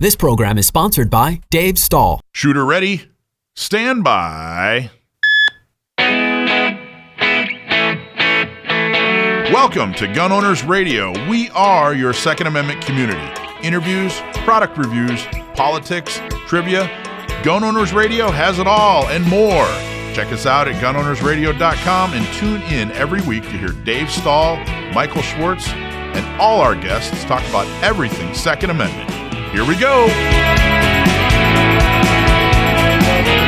This program is sponsored by Dave Stahl. Shooter ready? Stand by. Welcome to Gun Owners Radio. We are your Second Amendment community. Interviews, product reviews, politics, trivia. Gun Owners Radio has it all and more. Check us out at gunownersradio.com and tune in every week to hear Dave Stahl, Michael Schwartz, and all our guests talk about everything Second Amendment. Here we go.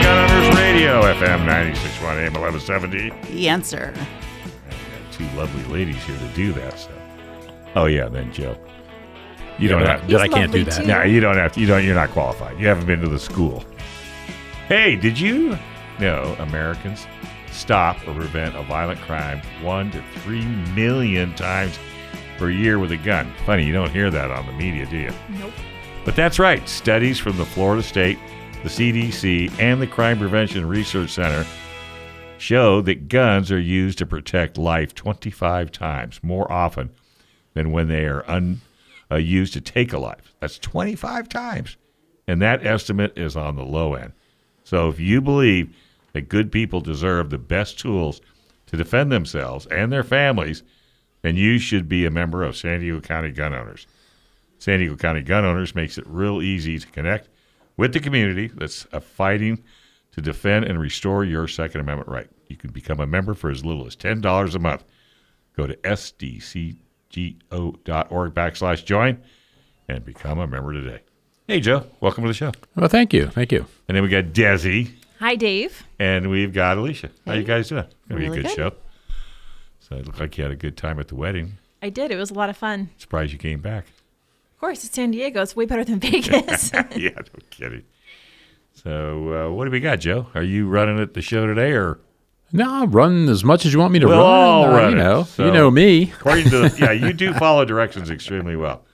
Gun Owners Radio, FM 961 AM 1170. The answer. Uh, two lovely ladies here to do that. So, oh yeah, then Joe, you don't have. but I can't do that. No, you don't have. To, you don't. You're not qualified. You haven't been to the school. Hey, did you know Americans stop or prevent a violent crime one to three million times per year with a gun? Funny, you don't hear that on the media, do you? Nope. But that's right. Studies from the Florida State, the CDC, and the Crime Prevention Research Center show that guns are used to protect life 25 times more often than when they are un, uh, used to take a life. That's 25 times. And that estimate is on the low end. So if you believe that good people deserve the best tools to defend themselves and their families, then you should be a member of San Diego County Gun Owners. San Diego County Gun Owners makes it real easy to connect with the community that's fighting to defend and restore your Second Amendment right. You can become a member for as little as $10 a month. Go to sdcgo.org backslash join and become a member today. Hey, Joe. Welcome to the show. Well, thank you. Thank you. And then we got Desi Hi, Dave. and we've got Alicia. How you guys doing? It's Gonna be a good good. show. So it looked like you had a good time at the wedding. I did. It was a lot of fun. Surprised you came back. Of course, it's San Diego. It's way better than Vegas. yeah, no kidding. So, uh, what do we got, Joe? Are you running at the show today, or No, run as much as you want me to We'll run. all Uh, run you know, so- you know me. according to the, yeah, you do follow directions extremely well.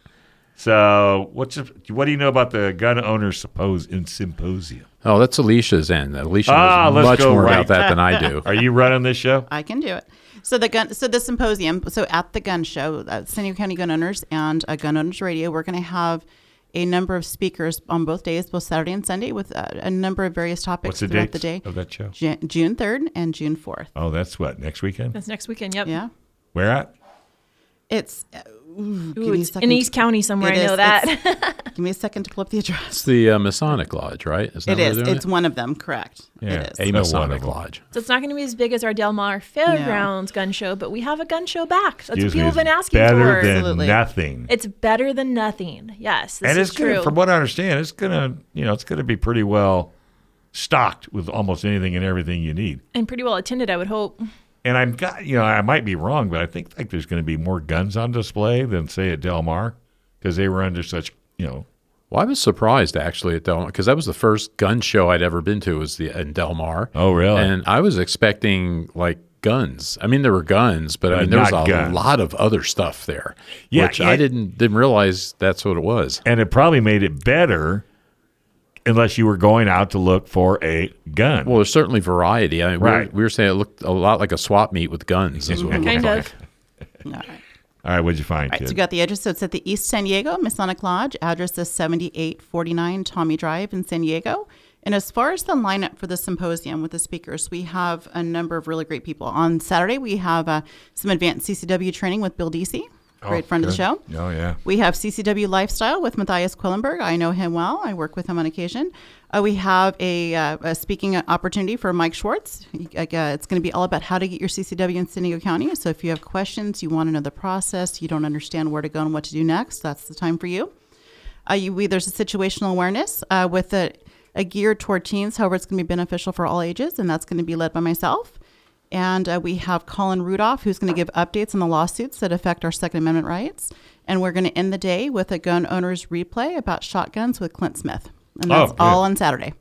So, what's what do you know about the gun owners suppose in symposium? Oh, that's Alicia's end. Alicia Ah, knows let's much more right. about that than I do. Are you running this show? I can do it. So the gun, so the symposium, so at the gun show, uh, San Diego County Gun Owners and uh, Gun Owners Radio, we're going to have a number of speakers on both days, both Saturday and Sunday, with uh, a number of various topics What's the throughout date the day. of that show? Ju- June third and June fourth. Oh, that's what next weekend. That's next weekend. Yep. Yeah, Where at? it's. Uh, ooh, give Ooh, me a it's second in to- East County somewhere. It I know is. that. Give me a second to pull up the address. It's the uh, Masonic Lodge, right? Isn't that where is. It's it? one of them. Correct. Yeah. It is. a Masonic. Lodge. so it's not going to be as big as our Del Mar Fairgrounds gun show, but we have a gun show back. That's Excuse what people it's have been asking better for. than Absolutely. nothing. it's better than nothing. Yes, this and is it's true. gonna, from what I understand, it's gonna, you know, it's gonna be pretty well stocked with almost anything and everything you need. and pretty well attended, I would hope. And I'm got, you know, I might be wrong, but I think like there's going to be more guns on display than say at Del Mar because they were under such, you know, Well, I was surprised actually at Del because that was the first gun show I'd ever been to was the in Del Mar. Oh, really? And I was expecting like guns. I mean, there were guns, but I mean, there was a guns. lot of other stuff there. Yeah, which I didn't didn't realize that's what it was. and it probably made it better unless you were going out to look for a gun. Well, there's certainly variety. I mean, we, Right. were, we were saying it looked a lot like a swap meet with guns. Is what it looked Kind like. of. All right. All right, what'd you find, All right, kid? so you got the address. So it's at the East San Diego Masonic Lodge. Address is 7849 Tommy Drive in San Diego. And as far as the lineup for the symposium with the speakers, we have a number of really great people. On Saturday, we have uh, some advanced CCW training with Bill Deasy, great friend of the show. oh yeah. We have CCW Lifestyle with Matthias Quillenberg. I know him well. I work with him on occasion. Uh, we have a, uh, a speaking opportunity for Mike Schwartz. Uh, it's going to be all about how to get your CCW in San Diego County. So if you have questions, you want to know the process, you don't understand where to go and what to do next, that's the time for you. Uh, you we, there's a situational awareness uh, with a, a gear toward teens. However, it's going to be beneficial for all ages, and that's going to be led by myself. And uh, we have Colin Rudolph, who's going to give updates on the lawsuits that affect our Second Amendment rights. And we're going to end the day with a gun owner's replay about shotguns with Clint Smith. And that's Oh, all on Saturday.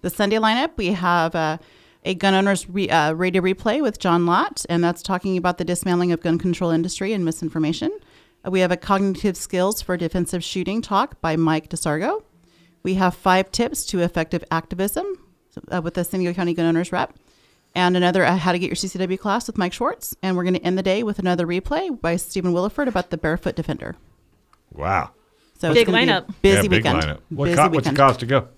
The Sunday lineup, we have uh, a gun owner's re- uh, radio replay with John Lott, and that's talking about the dismantling of gun control industry and misinformation. Uh, we have a cognitive skills for defensive shooting talk by Mike DeSargo. We have five tips to effective activism uh, with the San Diego County Gun Owners Rep, and another uh, how to get your CCW class with Mike Schwartz. And we're going to end the day with another replay by Stephen Williford about the barefoot defender. Wow. So Big it's gonna be lineup. busy yeah, big weekend. lineup. What busy co- what's weekend. it cost to go?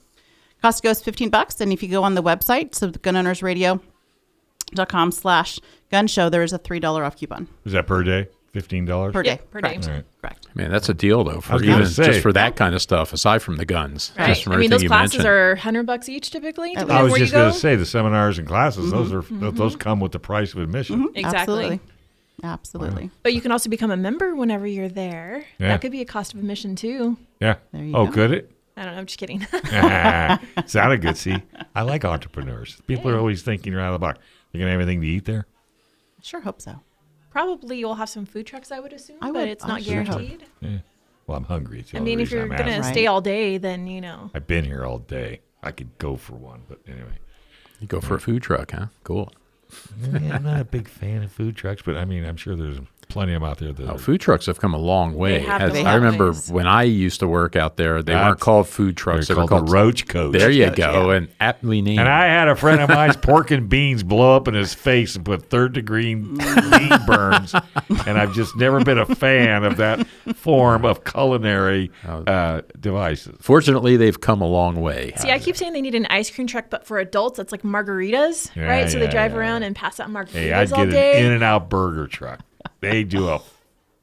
Cost goes 15 bucks. And if you go on the website, so the gunownersradio.com slash gun show, there is a $3 off coupon Is that per day? Fifteen dollars per Yeah, day. per day. Correct. All right. Correct. Man, that's a deal though for was gonna even say. just for that kind of stuff. Aside from the guns, Right. just from I mean, everything those you classes mentioned. are 100 bucks each typically, At depending I on was where you just go. going to say the seminars and classes; those are Mm-hmm. th- those come with the price of admission. Exactly. Absolutely. Absolutely. But you can also become a member whenever you're there. Yeah. That could be a cost of admission too. Yeah. There you oh, go. could it? I don't know. I'm just kidding. Sounded good. See, I like entrepreneurs. People are always thinking you're out of the box. You gonna have anything to eat there? Sure hope so. Probably you'll have some food trucks, I would assume, I but it's not sure hope. guaranteed. Yeah. Well, I'm hungry. It's I mean, if you're gonna stay all day, then you know. I've been here all day. I could go for one, but anyway. You go for a food truck, huh? Cool. Yeah, I'm not a big fan of food trucks, but I mean, I'm sure there's plenty of them out there that Oh, are- food trucks have come a long way. have As- come I a long remember ways. when I used to work out there, they That's- weren't called food trucks. they're were called called roach coach. There you Coach, go, yeah. and aptly named. And I had a friend of mine's pork and beans blow up in his face and put third degree meat burns. And I've just never been a fan of that form of culinary uh, devices. Fortunately, they've come a long way. See, I keep saying they need an ice cream truck, but for adults, that's like margaritas, Yeah, right? So they drive yeah, around yeah. and pass out margaritas Hey, I'd all get an day. In and Out burger truck. They do a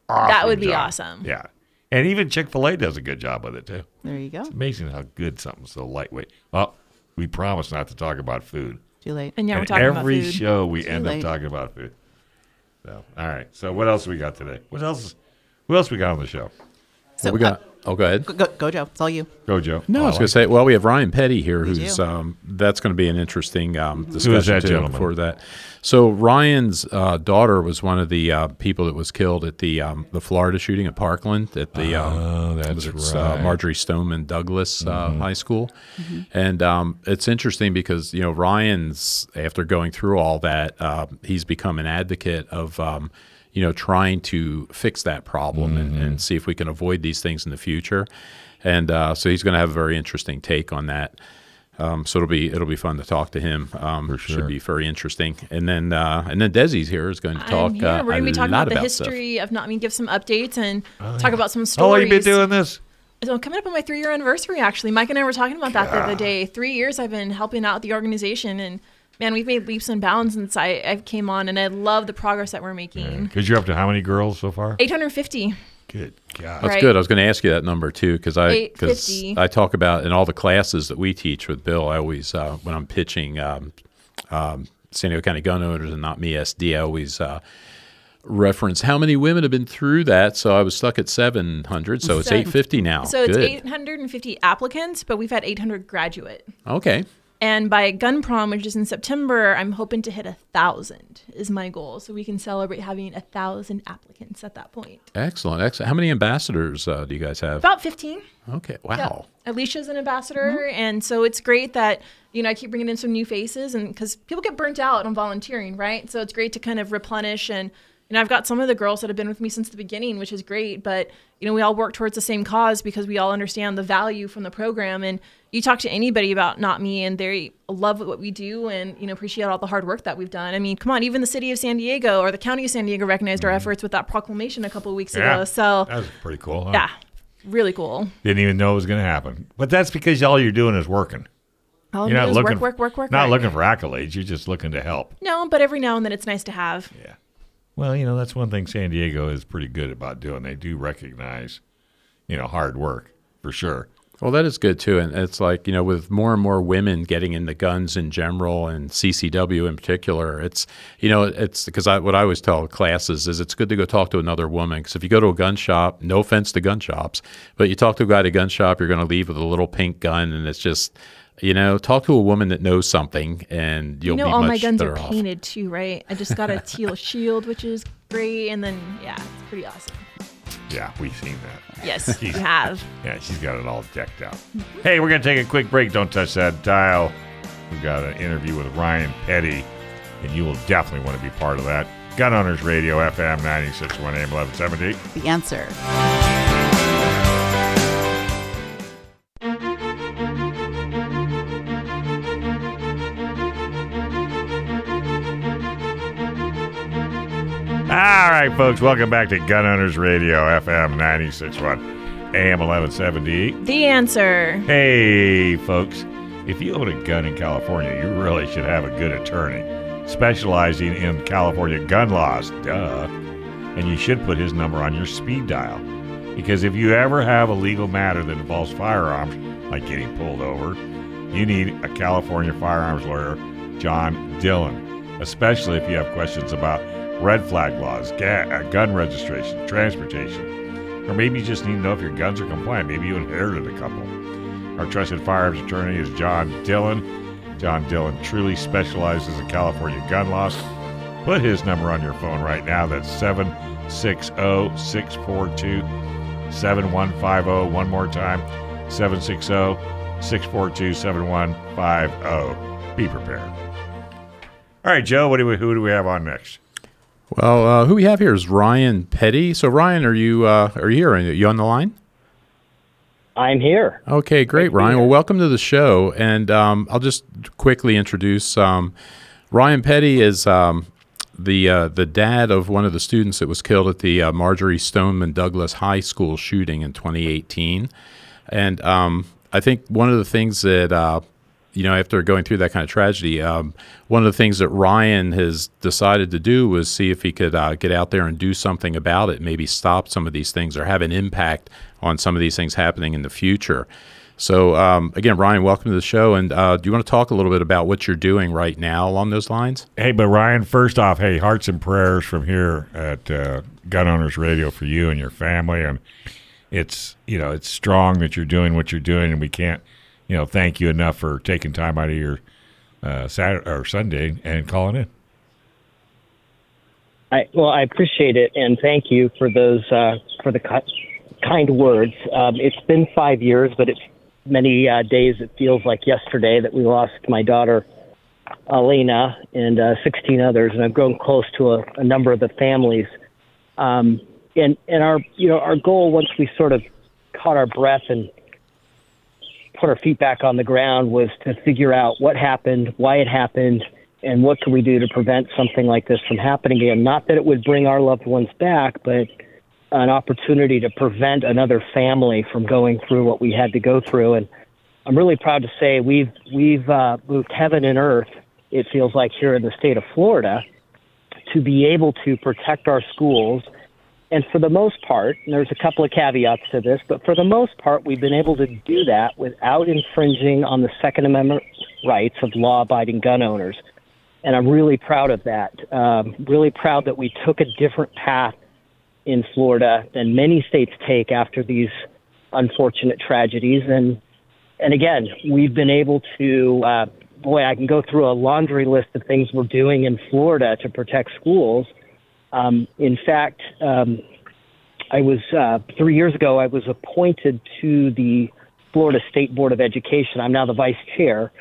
that would be job. awesome. Yeah. And even Chick fil A does a good job with it, too. There you go. It's amazing how good something's so lightweight. Well, we promise not to talk about food. Too late. And yeah, we're And talking about food. every show we Too end late. up talking about food. So, all right. So, what else we got today? What else? Who else we got on the show? So we got. Oh, go ahead. uh, go, go, Joe. It's all you. Go, Joe. No, Oh, I was like- going to say. Well, we have Ryan Petty here, We who's um, that's going to be an interesting um, discussion is that too, gentleman? For that, so Ryan's uh, daughter was one of the uh, people that was killed at the um, the Florida shooting at Parkland at the um, Oh, that's was it, right. Mm-hmm. uh, Marjory Stoneman Douglas uh, High School, and um, it's interesting because you know Ryan's after going through all that, uh, he's become an advocate of. You know, trying to fix that problem and, Mm-hmm. and see if we can avoid these things in the future, and uh, so he's going to have a very interesting take on that. Um, so it'll be it'll be fun to talk to him. Um, For sure. Should be very interesting. And then uh, and then Desi's here is going to talk. I'm here. Uh, We're going to be talking about the stuff. history of not me, give some updates and Oh, talk about some stories. How long stories. you been doing this? So coming up on my three year anniversary, actually, Mike and I were talking about that the other day. Three years I've been helping out the organization, and man, we've made leaps and bounds since I, I came on, and I love the progress that we're making. Because you're up to how many girls so far? 850. Good God. That's Right. good. I was going to ask you that number too because I because I talk about in all the classes that we teach with Bill. I always uh, when I'm pitching um, um, San Diego County gun owners and not me SD, I always uh, reference how many women have been through that. So I was stuck at 700. So it's 850 now. So it's good. 850 applicants, but we've had 800 graduate. okay. And by Gun Prom, which is in September, I'm hoping to hit a thousand is my goal, so we can celebrate having a thousand applicants at that point. Excellent. Excellent. How many ambassadors uh, do you guys have? About 15. Okay. Wow. Alicia's an ambassador, and so it's great that you know I keep bringing in some new faces, and because people get burnt out on volunteering, right? So it's great to kind of replenish, and you know I've got some of the girls that have been with me since the beginning, which is great. But you know we all work towards the same cause because we all understand the value from the program, and you talk to anybody about not me, and they love what we do, and you know appreciate all the hard work that we've done. I mean, come on, even the city of San Diego or the county of San Diego recognized our mm-hmm. efforts with that proclamation a couple of weeks Yeah. ago. So That was pretty cool. huh? yeah, really cool. Didn't even know it was going to happen. But that's because all you're doing is working. All You're not looking work, work, work, work. Not looking for accolades. You're just looking to help. No, but every now and then it's nice to have. Yeah. Well, you know, that's one thing San Diego is pretty good about doing. They do recognize, you know, hard work for sure. Well, that is good too, and it's like you know, with more and more women getting into guns in general and CCW in particular, it's you know, it's because I, what I always tell classes is it's good to go talk to another woman because if you go to a gun shop, no offense to gun shops, but you talk to a guy at a gun shop, you're going to leave with a little pink gun, and it's just you know, talk to a woman that knows something, and you'll you know, be all much my guns are off. painted too, right? I just got a teal shield, which is great, and then yeah, it's pretty awesome. Yeah, we've seen that. Yes, you have. Yeah, she's got it all decked out. Mm-hmm. Hey, we're going to take a quick break. Don't touch that dial. We've got an interview with Ryan Petty, and you will definitely want to be part of that. Gun Owners Radio, FM 961 AM 1170. The answer. Right, folks, welcome back to Gun Owners Radio, FM 961. AM 1170. The answer. Hey, folks. If you own a gun in California, you really should have a good attorney specializing in California gun laws. Duh. And you should put his number on your speed dial. Because if you ever have a legal matter that involves firearms, like getting pulled over, you need a California firearms lawyer, John Dillon, especially if you have questions about red flag laws, ga- uh, gun registration, transportation, or maybe you just need to know if your guns are compliant. Maybe you inherited a couple. Our trusted firearms attorney is John Dillon. John Dillon truly specializes in California gun laws. Put his number on your phone right now. That's 760 642 7150. One more time 760 642 7150. Be prepared. All right, Joe, what do we, who do we have on next? Well, uh, who we have here is Ryan Petty. So, Ryan, are you uh, are you here? Are you on the line? I'm here. Okay, great, Ryan. Well, welcome to the show. And um, I'll just quickly introduce um, Ryan Petty is um, the uh, the dad of one of the students that was killed at the uh, Marjory Stoneman Douglas High School shooting in 2018. And um, I think one of the things that uh, you know, after going through that kind of tragedy, um, one of the things that Ryan has decided to do was see if he could uh, get out there and do something about it, maybe stop some of these things or have an impact on some of these things happening in the future. So, um, again, Ryan, welcome to the show. And uh, do you want to talk a little bit about what you're doing right now along those lines? Hey, but Ryan, first off, hey, hearts and prayers from here at uh, Gun Owners Radio for you and your family. And it's, you know, it's strong that you're doing what you're doing, and we can't you know, thank you enough for taking time out of your uh, Saturday or Sunday and calling in. I, well, I appreciate it, and thank you for those uh, for the kind words. Um, it's been five years, but it's many uh, days. It feels like yesterday that we lost my daughter, Alaina, and uh, 16 others, and I've grown close to a, a number of the families. Um, and and our you know our goal once we sort of caught our breath and put our feet back on the ground was to figure out what happened, why it happened, and what can we do to prevent something like this from happening again. Not that it would bring our loved ones back, but an opportunity to prevent another family from going through what we had to go through. And I'm really proud to say we've we've uh, moved heaven and earth. It feels like here in the state of Florida to be able to protect our schools and for the most part, there's a couple of caveats to this, but for the most part, we've been able to do that without infringing on the Second Amendment rights of law abiding gun owners. And I'm really proud of that. Um, really proud that we took a different path in Florida than many states take after these unfortunate tragedies. And, and again, we've been able to, uh, boy, I can go through a laundry list of things we're doing in Florida to protect schools um, in fact, um, I was uh, three years ago. I was appointed to the Florida State Board of Education. I'm now the vice chair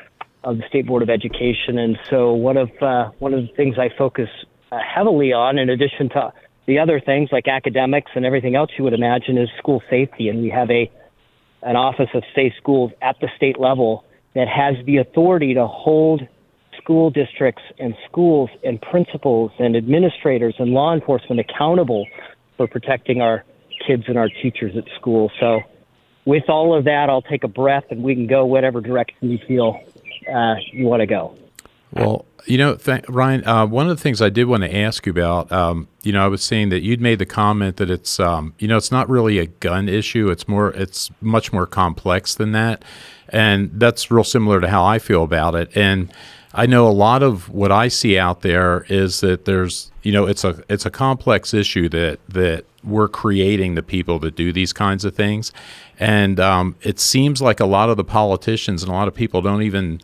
of the State Board of Education, and so one of uh, one of the things I focus uh, heavily on, in addition to the other things like academics and everything else you would imagine, is school safety. And we have a an Office of Safe Schools at the state level that has the authority to hold school districts and schools and principals and administrators and law enforcement accountable for protecting our kids and our teachers at school. So, with all of that, I'll take a breath and we can go whatever direction you feel uh, you want to go. Well, you know, th- Ryan, uh, one of the things I did want to ask you about, um, you know, I was saying that you'd made the comment that it's, um, you know, it's not really a gun issue. It's more, it's much more complex than that, and that's real similar to how I feel about it. And I know a lot of what I see out there is that there's you know it's a it's a complex issue that that we're creating the people that do these kinds of things, and um, it seems like a lot of the politicians and a lot of people don't even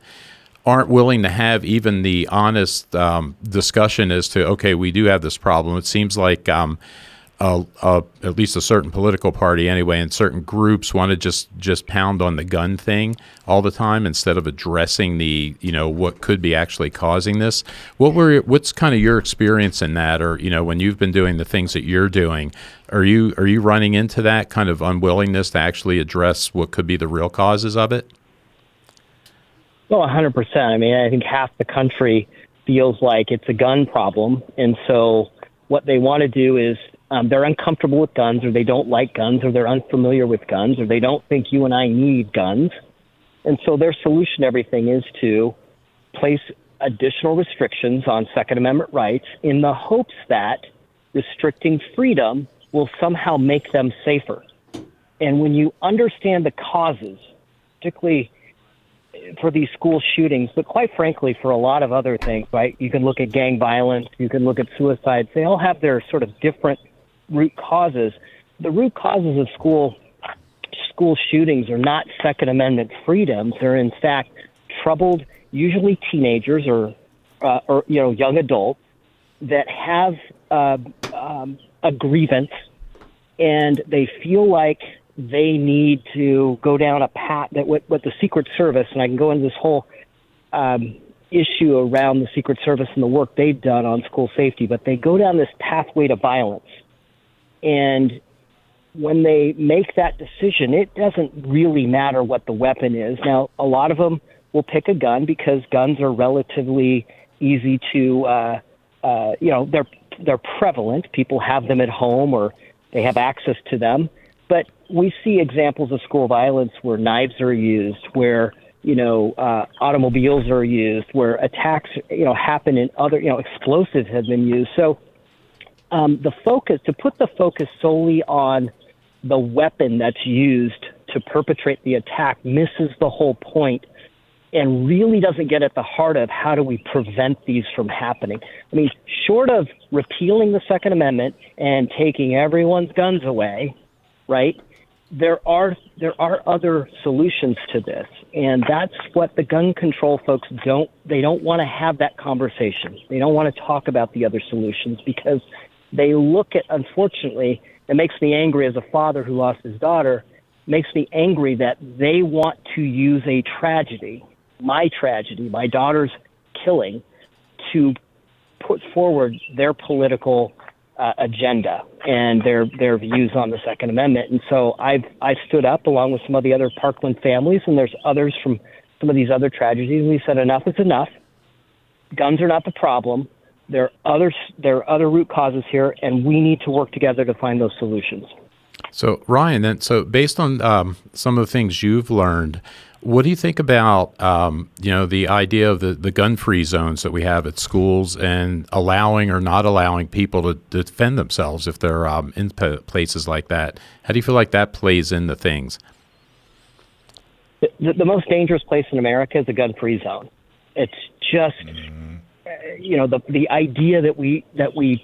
aren't willing to have even the honest um, discussion as to okay we do have this problem. It seems like um, a, a, at least a certain political party anyway, and certain groups want to just just pound on the gun thing all the time instead of addressing the you know what could be actually causing this. What were what's kind of your experience in that, or you know when you've been doing the things that you're doing, are you are you running into that kind of unwillingness to actually address what could be the real causes of it? Well, 100%. I mean, I think half the country feels like it's a gun problem, and so what they want to do is Um, they're uncomfortable with guns, or they don't like guns, or they're unfamiliar with guns, or they don't think you and I need guns. And so their solution to everything is to place additional restrictions on Second Amendment rights in the hopes that restricting freedom will somehow make them safer. And when you understand the causes, particularly for these school shootings, but quite frankly, for a lot of other things, right? You can look at gang violence, you can look at suicides. They all have their sort of different root causes. The root causes of school school shootings are not Second Amendment freedoms. They're in fact troubled, usually teenagers or uh, or you know young adults that have uh, um, a grievance and they feel like they need to go down a path that with, with the Secret Service, and I can go into this whole um, issue around the Secret Service and the work they've done on school safety, but they go down this pathway to violence. And when they make that decision, it doesn't really matter what the weapon is. Now, a lot of them will pick a gun because guns are relatively easy to, uh, uh, you know, they're they're prevalent. People have them at home or they have access to them. But we see examples of school violence where knives are used, where you know uh, automobiles are used, where attacks you know happen in other you know explosives have been used. So um, the focus to put the focus solely on the weapon that's used to perpetrate the attack misses the whole point and really doesn't get at the heart of how do we prevent these from happening. I mean, short of repealing the Second Amendment and taking everyone's guns away, right? There are there are other solutions to this, and that's what the gun control folks don't. They don't want to have that conversation. They don't want to talk about the other solutions because they look at. Unfortunately, it makes me angry as a father who lost his daughter. Makes me angry that they want to use a tragedy, my tragedy, my daughter's killing, to put forward their political uh, agenda and their their views on the Second Amendment. And so I've I've stood up along with some of the other Parkland families, and there's others from some of these other tragedies. And we said enough is enough. Guns are not the problem. There are other there are other root causes here, and we need to work together to find those solutions. So Ryan, then so based on um, some of the things you've learned, what do you think about um, you know the idea of the, the gun-free zones that we have at schools and allowing or not allowing people to defend themselves if they're um, in places like that? How do you feel like that plays into things? The, the most dangerous place in America is a gun-free zone. It's just uh, you know the the idea that we that we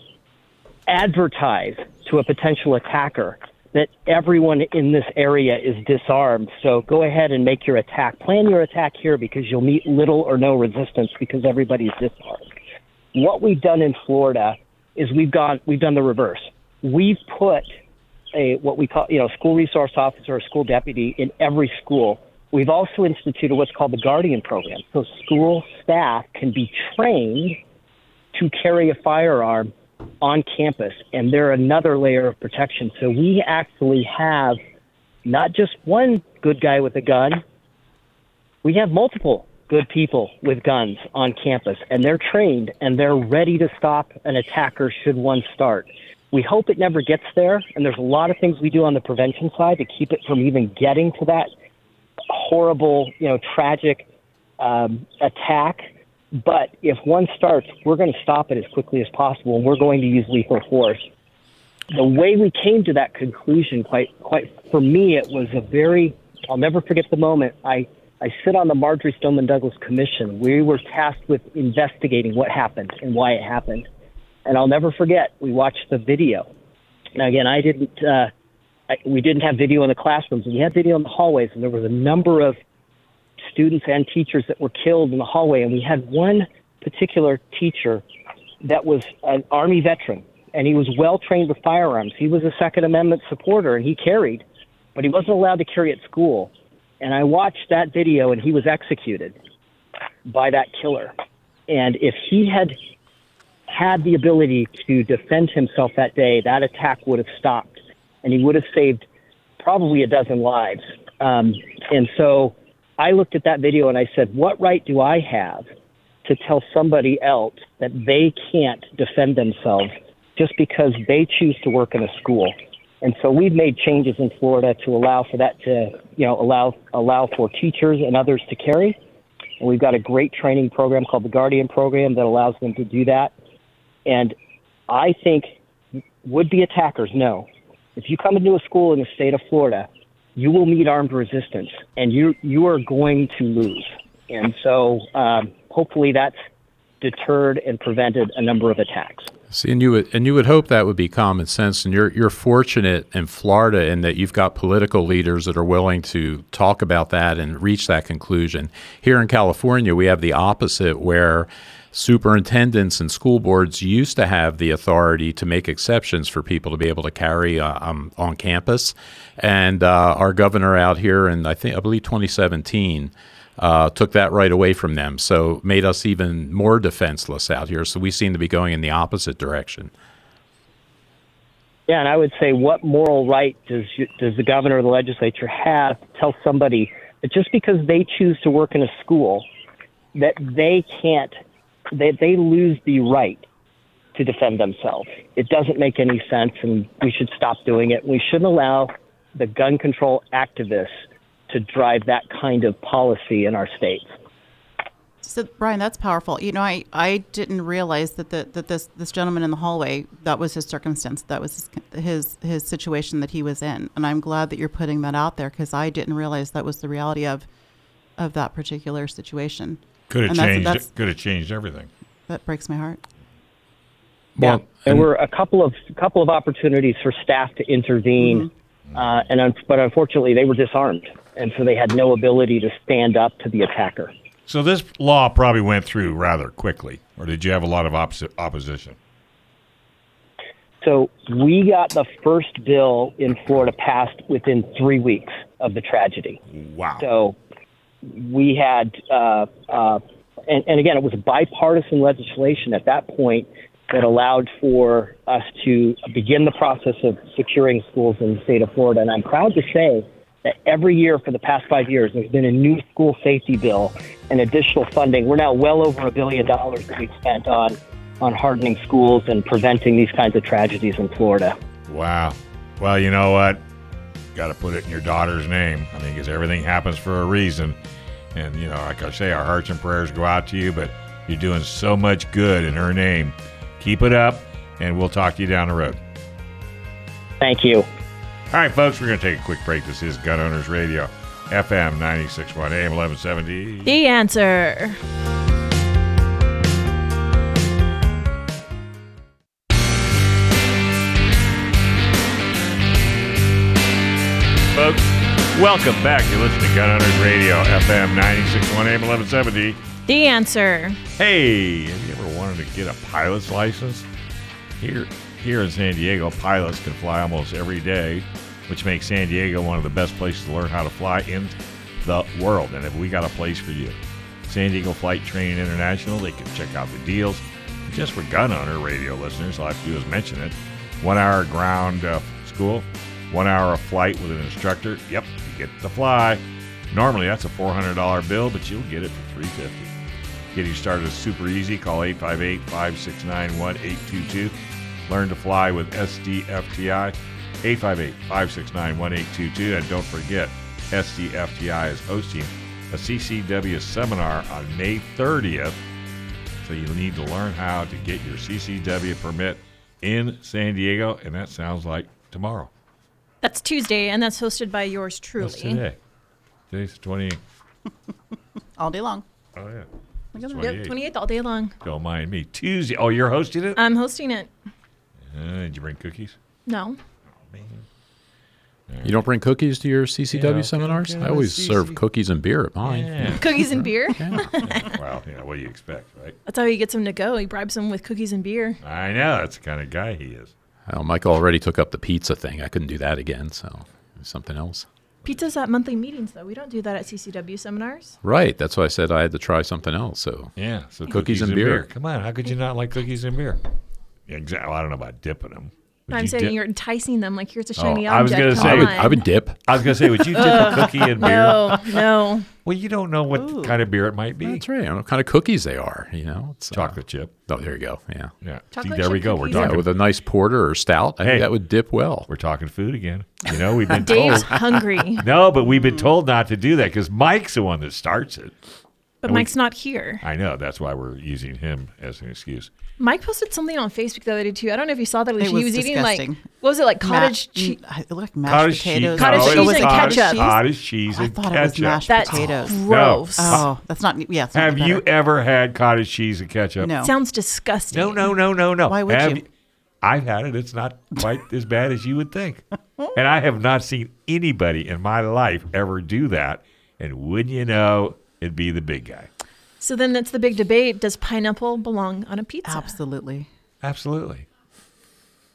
advertise to a potential attacker that everyone in this area is disarmed. So go ahead and make your attack. Plan your attack here because you'll meet little or no resistance because everybody's disarmed. What we've done in Florida is we've gone we've done the reverse. We've put a what we call you know school resource officer or school deputy in every school. We've also instituted what's called the Guardian program. So school staff can be trained to carry a firearm on campus, and they're another layer of protection. So we actually have not just one good guy with a gun, we have multiple good people with guns on campus, and they're trained and they're ready to stop an attacker should one start. We hope it never gets there, and there's a lot of things we do on the prevention side to keep it from even getting to that horrible, you know, tragic um, attack but if one starts, we're going to stop it as quickly as possible, and we're going to use lethal force. The way we came to that conclusion, quite, quite for me, it was a very. I'll never forget the moment. I, I sit on the Marjory Stoneman Douglas Commission. We were tasked with investigating what happened and why it happened, and I'll never forget. We watched the video. Now, again, I didn't. Uh, I, we didn't have video in the classrooms. We had video in the hallways, and there was a number of students and teachers that were killed in the hallway. And we had one particular teacher that was an Army veteran, and he was well trained with firearms. He was a Second Amendment supporter, and he carried, but he wasn't allowed to carry at school. And I watched that video, and he was executed by that killer. And if he had had the ability to defend himself that day, that attack would have stopped, and he would have saved probably a dozen lives. Um, and so I looked at that video and I said, what right do I have to tell somebody else that they can't defend themselves just because they choose to work in a school. And so we've made changes in Florida to allow for that to, you know, allow allow for teachers and others to carry. And we've got a great training program called the Guardian Program that allows them to do that. And I think would be attackers know if you come into a school in the state of Florida, you will meet armed resistance, and you you are going to lose. And so, um, hopefully, that's deterred and prevented a number of attacks. See, and you would and you would hope that would be common sense. And you're you're fortunate in Florida in that you've got political leaders that are willing to talk about that and reach that conclusion. Here in California, we have the opposite, where superintendents and school boards used to have the authority to make exceptions for people to be able to carry uh, um, on campus, and uh, our governor out here in I think I believe 2017 uh, took that right away from them. So made us even more defenseless out here. So we seem to be going in the opposite direction. Yeah, and I would say, what moral right does does the governor or the legislature have to tell somebody that just because they choose to work in a school, that they can't, that they lose the right to defend themselves? It doesn't make any sense, and we should stop doing it. We shouldn't allow the gun control activists to drive that kind of policy in our states. So Brian, that's powerful. You know, I, I didn't realize that the, that this this gentleman in the hallway that was his circumstance, that was his his, his situation that he was in, and I'm glad that you're putting that out there because I didn't realize that was the reality of of that particular situation. Could have And that's- changed. that's- Could have changed everything. That breaks my heart. Yeah, Well, there and- were a couple of couple of opportunities for staff to intervene, uh, and un- but unfortunately they were disarmed, and so they had no ability to stand up to the attacker. So this law probably went through rather quickly, or did you have a lot of opposi- opposition? So we got the first bill in Florida passed within three weeks of the tragedy. Wow. So we had, uh, uh, and, and again, it was bipartisan legislation at that point that allowed for us to begin the process of securing schools in the state of Florida. And I'm proud to say that every year for the past five years, there's been a new school safety bill and additional funding. We're now well over a billion dollars that we've spent on on hardening schools and preventing these kinds of tragedies in Florida. Wow. Well, you know what? Got to put it in your daughter's name. I mean, because everything happens for a reason. And, you know, like I say, our hearts and prayers go out to you, but you're doing so much good in her name. Keep it up, and we'll talk to you down the road. Thank you. All right, folks, we're going to take a quick break. This is Gun Owners Radio, FM 961 AM 1170. The answer. Welcome back. You're listening to Gun Owners Radio, FM 961 AM 1170. The answer. Hey, have you ever wanted to get a pilot's license? Here, here in San Diego, pilots can fly almost every day, which makes San Diego one of the best places to learn how to fly in the world. And if we got a place for you, San Diego Flight Training International, they can check out the deals. Just for gun owner radio listeners, all I have to do is mention it. One hour ground uh, school, one hour of flight with an instructor. Yep, to fly. Normally that's a $400 bill, but you'll get it for 350 Getting started is super easy. Call 858 569 1822. Learn to fly with SDFTI. 858 569 1822. And don't forget, SDFTI is hosting a CCW seminar on May 30th. So you need to learn how to get your CCW permit in San Diego. And that sounds like tomorrow. That's Tuesday, and that's hosted by yours truly. That's today. Today's the 20. All day long. Oh, yeah. Look at that. Yep, 28th all day long. Don't mind me. Tuesday. Oh, you're hosting it? I'm hosting it. Uh, did you bring cookies? No. You don't bring cookies to your CCW Yeah, seminars? okay, I always CC. serve cookies and beer at mine. Yeah. Cookies and beer. Yeah. well, yeah, what do you expect, right? That's how he gets them to go. He bribes them with cookies and beer. I know. That's the kind of guy he is. Well, Michael already took up the pizza thing. I couldn't do that again, so something else. Pizza's at monthly meetings, though. We don't do that at CCW seminars. Right. That's why I said I had to try something else. So Yeah. So Cookies and beer. Come on. How could you not like cookies and beer? Exactly. Well, I don't know about dipping them. Would I'm you saying dip- you're enticing them like here's a shiny Oh, I was object. gonna Come say- I would. I would dip. I was gonna say, would you dip a cookie in beer? No, no. Well, you don't know what kind of beer it might be. That's right. I don't know what kind of cookies they are. You know, it's, uh, Chocolate chip. oh, there you go. Yeah. Yeah. See, Chocolate there we go. We're cookies. Yeah, talking. with a nice porter or stout, I Hey. think that would dip well. we're talking food again. You know, we've been Dave's told. hungry, No, but we've been told not to do that because Mike's the one that starts it. But we- Mike's not here. I know. That's why we're using him as an excuse. Mike posted something on Facebook the other day too. I don't know if you saw that. It he was was eating disgusting. like what was it like cottage Ma- cheese? It looked like mashed Cottage potatoes. cheese, Cottage oh, no, cheese was and cottage- ketchup. Cottage cheese and I and thought it was mashed That's potatoes. gross. Uh, oh, that's not. Yeah, it's not Have you ever had cottage cheese and ketchup? No. Sounds disgusting. No, no, no, no, no. Why would Have you? I've had it. It's not quite as bad as you would think. And I have not seen anybody in my life ever do that. And wouldn't you know, it'd be the big guy. So then that's the big debate: Does pineapple belong on a pizza? Absolutely. Absolutely.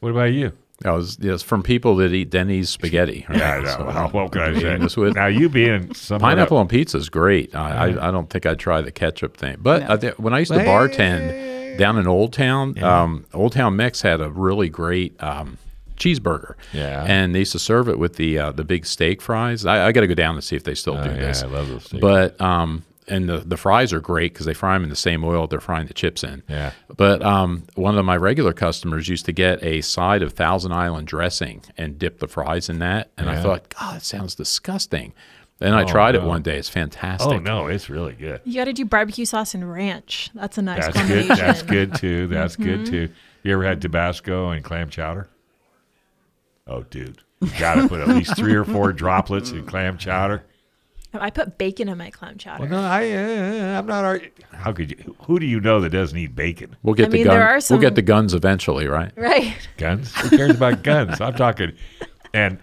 What about you? I was yes from people that eat Denny's spaghetti. right? Yeah, I know. So, Well, what can I say? this with- Now you being some Pineapple on pizza is great. I, I, I don't think I'd try the ketchup thing. But I thi- when I used to bartend down in Old Town, um, Old Town Mex had a really great um, cheeseburger. Yeah. and they used to serve it with the uh, the big steak fries. I, I got to go down and see if they still do Oh, yeah, this. I love those steaks. But um, and the, the fries are great because they fry them in the same oil they're frying the chips in. Yeah. But um, one of my regular customers used to get a side of Thousand Island dressing and dip the fries in that, and I thought, God, that sounds disgusting. Then I tried it one day. It's fantastic. Oh no, it's really good. You got to do barbecue sauce and ranch. That's a nice That's combination. good. That's good too. That's good Mm-hmm. too. You ever had Tabasco and clam chowder? Oh, dude, you got to put at least three or four droplets in clam chowder. I put bacon in my clam chowder. Well, no, I, uh, I'm not. Arguing. How could you? Who do you know that doesn't eat bacon? We'll get I the mean, gun. there are We'll get the guns eventually, right? Right. Guns? Who cares about guns? I'm talking, and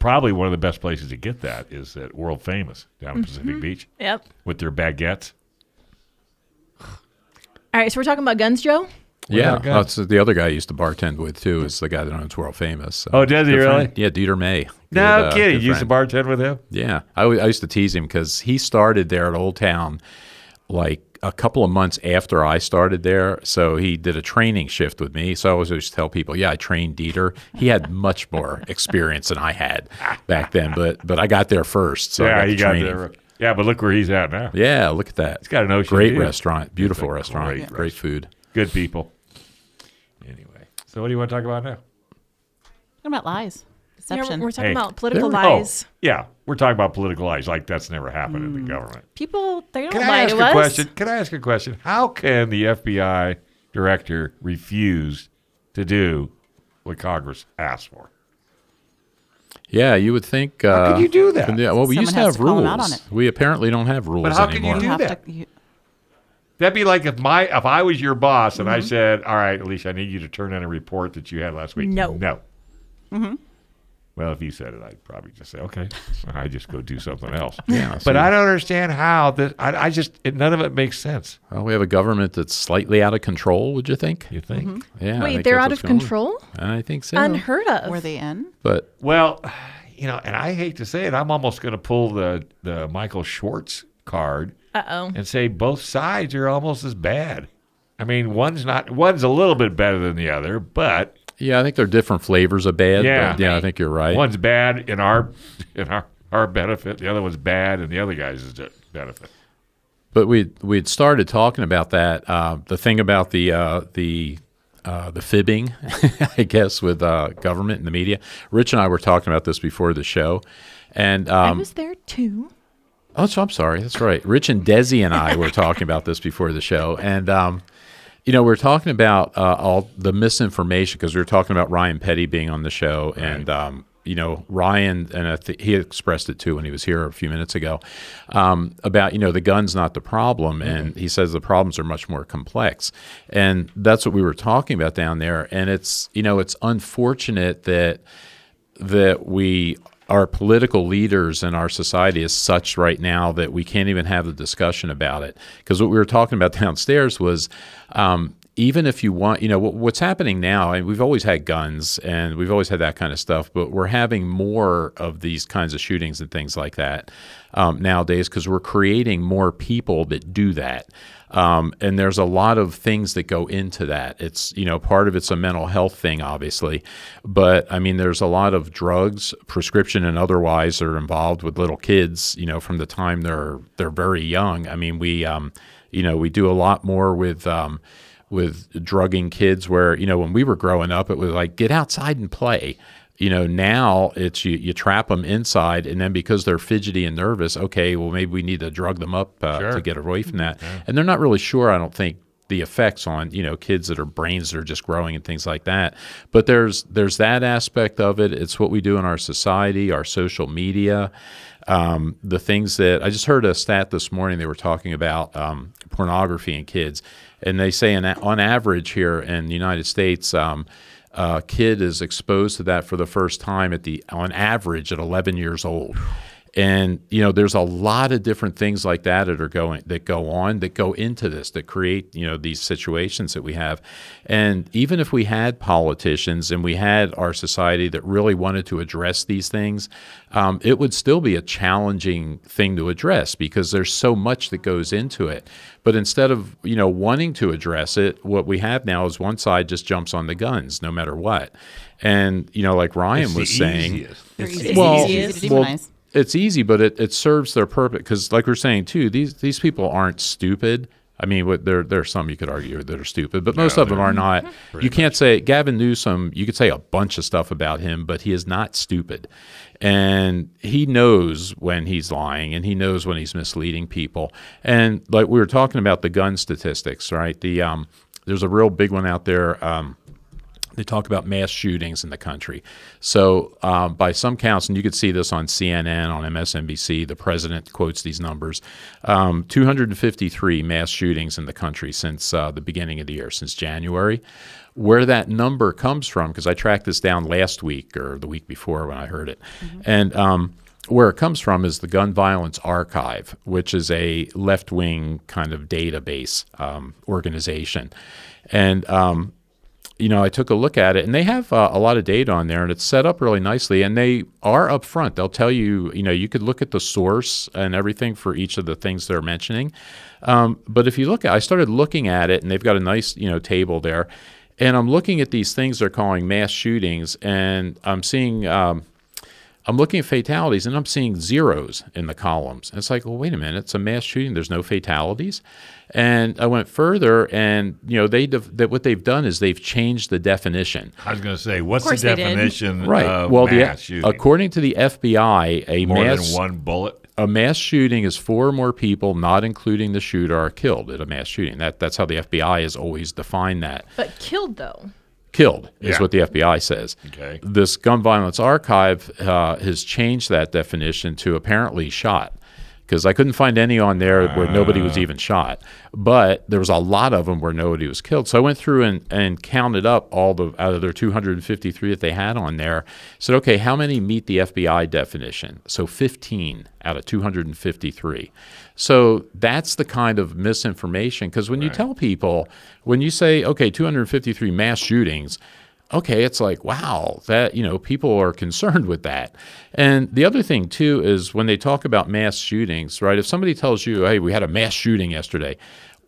probably one of the best places to get that is at World Famous down in Pacific Beach Yep. with their baguettes. All right. So we're talking about guns, Joe. Yeah, that's the other guy I used to bartend with too. Is the guy that owns World Famous. So Oh, does he good really? friend. Yeah, Dieter May. No Good, uh, kidding. good You used to bartend with him? Yeah, I, w- I used to tease him because he started there at Old Town like a couple of months after I started there. So he did a training shift with me. So I always used to tell people, yeah, I trained Dieter. He had much more experience than I had back then, but but I got there first. So I yeah, got he the got training. there. Yeah, but look where he's at now. Yeah, look at that. He's got an ocean Great view. restaurant, beautiful It's a restaurant, great great, food. Good people. Anyway, so what do you want to talk about now? What about lies? Yeah, Deception. we're, we're talking Hey. about political There- lies. Oh, yeah, we're talking about political lies. Like that's never happened in the government. People, they don't Can I lie ask to a us. question? Can I ask a question? How can the FBI director refuse to do what Congress asked for? Yeah, you would think. Uh, could you do that? Yeah, well, we Someone used to have to rules. on it. We apparently don't have rules But how can you do have that? To, you, That'd be like if my if I was your boss and I Mm-hmm. said, "All right, Alicia, I need you to turn in a report that you had last week." No. no. Well, if you said it, I'd probably just say, "Okay," I just go do something else. Yeah, but. I don't understand how that. I, I just it, none of it makes sense. Well, we have a government that's slightly out of control. Would you think? You think? Yeah. Mm-hmm. Wait, think they're out of going on. control? I think so. Unheard of. were they in? But Well, you know, and I hate to say it, I'm almost going to pull the the Michael Schwartz card Uh oh. and say both sides are almost as bad. I mean, one's not one's a little bit better than the other, but yeah, I think they're different flavors of bad. Yeah. but yeah, I think you're right. one's bad in our in our our benefit, the other one's bad in the other guy's benefit. But we we'd started talking about that. Uh, the thing about the uh, the uh, the fibbing, I guess, with uh, government and the media. Rich and I were talking about this before the show, and I um, was there too. Oh, so I'm sorry. That's right. Rich and Desi and I were talking about this before the show, and um, you know, we are talking about uh, all the misinformation because we were talking about Ryan Petty being on the show, and um, you know, Ryan and I th- he expressed it too when he was here a few minutes ago um, about you know the gun's not the problem, and he says the problems are much more complex, and that's what we were talking about down there, and it's you know it's unfortunate that that we our political leaders in our society is such right now that we can't even have the discussion about it. Because what we were talking about downstairs was, um, even if you want, you know, what's happening now, and we've always had guns and we've always had that kind of stuff, but we're having more of these kinds of shootings and things like that um, nowadays because we're creating more people that do that. Um, and there's a lot of things that go into that. It's, you know, part of it's a mental health thing, obviously. But I mean, there's a lot of drugs, prescription and otherwise, that are involved with little kids, you know, from the time they're they're very young. I mean, we, um, you know, we do a lot more with, um, with drugging kids where, you know, when we were growing up, it was like, get outside and play you know now it's you, you trap them inside and then because they're fidgety and nervous okay well maybe we need to drug them up uh, Sure. to get away from that and they're not really sure i don't think the effects on you know kids that are brains that are just growing and things like that but there's there's that aspect of it it's what we do in our society our social media um, the things that I just heard a stat this morning. They were talking about um, pornography in kids, and they say in, on average here in the United States, um, a kid is exposed to that for the first time at the on average at 11 years old. And you know, there's a lot of different things like that that are going that go on that go into this that create you know these situations that we have. And even if we had politicians and we had our society that really wanted to address these things, um, it would still be a challenging thing to address because there's so much that goes into it. But instead of you know wanting to address it, what we have now is one side just jumps on the guns no matter what. And you know, like Ryan It's the was saying, easiest. They're It's the well, easiest. well, demonize. It's easy, but it, it serves their purpose because, like we're saying too, these these people aren't stupid. I mean, what there there are some you could argue that are stupid, but most No, of them they're- not. You can't say Gavin Newsom. You could say a bunch of stuff about him, but he is not stupid, and he knows when he's lying, and he knows when he's misleading people. And like we were talking about the gun statistics, right? The um, there's a real big one out there. Um, they talk about mass shootings in the country. So, um, by some counts, and you could see this on CNN, on MSNBC, the president quotes these numbers um, 253 mass shootings in the country since uh, the beginning of the year, since January. Where that number comes from, because I tracked this down last week or the week before when I heard it. And um, where it comes from is the Gun Violence Archive, which is a left wing kind of database um, organization. And um, you know, I took a look at it, and they have uh, a lot of data on there, and it's set up really nicely. And they are upfront; they'll tell you, you know, you could look at the source and everything for each of the things they're mentioning. Um, but if you look at, I started looking at it, and they've got a nice, you know, table there, and I'm looking at these things they're calling mass shootings, and I'm seeing. Um, I'm looking at fatalities and I'm seeing zeros in the columns. And it's like, well, wait a minute, it's a mass shooting. There's no fatalities. And I went further, and you know, they def- that what they've done is they've changed the definition. I was going to say, what's the course they did. definition Right. of well, mass the, shooting? according to the FBI, a More mass than one bullet? a mass shooting is four or more people, not including the shooter, are killed at a mass shooting. That that's how the FBI has always defined that. But killed though. Killed is Yeah. what the FBI says. Okay. This gun violence archive uh, has changed that definition to apparently shot because I couldn't find any on there where nobody was even shot, but there was a lot of them where nobody was killed. So I went through and, and counted up all the out of their 253 that they had on there. Said, okay, how many meet the FBI definition? So 15 out of 253. So that's the kind of misinformation because when you tell people, when you say, okay, 253 mass shootings, okay, it's like, wow, that, you know, people are concerned with that. And the other thing, too, is when they talk about mass shootings, right? If somebody tells you, hey, we had a mass shooting yesterday,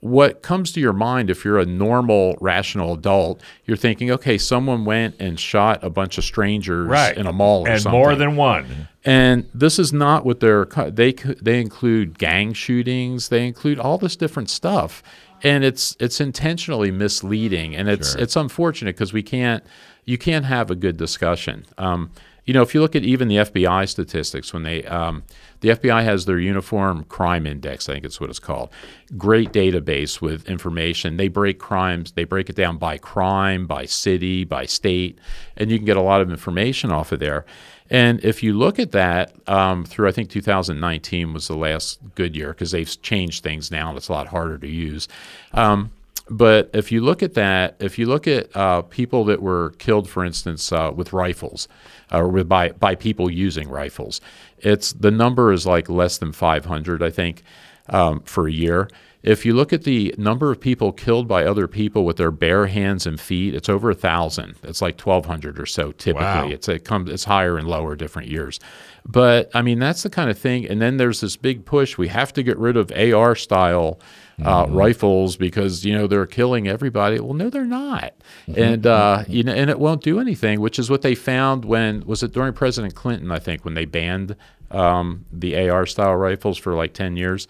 what comes to your mind if you're a normal, rational adult, you're thinking, okay, someone went and shot a bunch of strangers Right. in a mall or and something. more than one. And this is not what they're they they include gang shootings, they include all this different stuff, and it's it's intentionally misleading, and it's it's unfortunate because we can't you can't have a good discussion. Um, you know, if you look at even the FBI statistics, when they um, the FBI has their Uniform Crime Index, I think it's what it's called, great database with information. They break crimes, they break it down by crime, by city, by state, and you can get a lot of information off of there. And if you look at that um, through, I think 2019 was the last good year because they've changed things now and it's a lot harder to use. Um, but if you look at that, if you look at uh, people that were killed, for instance, uh, with rifles, or with, by by people using rifles, it's the number is like less than 500, I think. um, for a year. If you look at the number of people killed by other people with their bare hands and feet, it's over a thousand. It's like twelve hundred or so typically. Wow. It's it comes it's higher and lower different years. But I mean that's the kind of thing. And then there's this big push. We have to get rid of AR style uh, rifles because you know they're killing everybody. Well, no, they're not. And uh, you know, and it won't do anything. Which is what they found when was it during President Clinton? I think when they banned um, the AR style rifles for like ten years,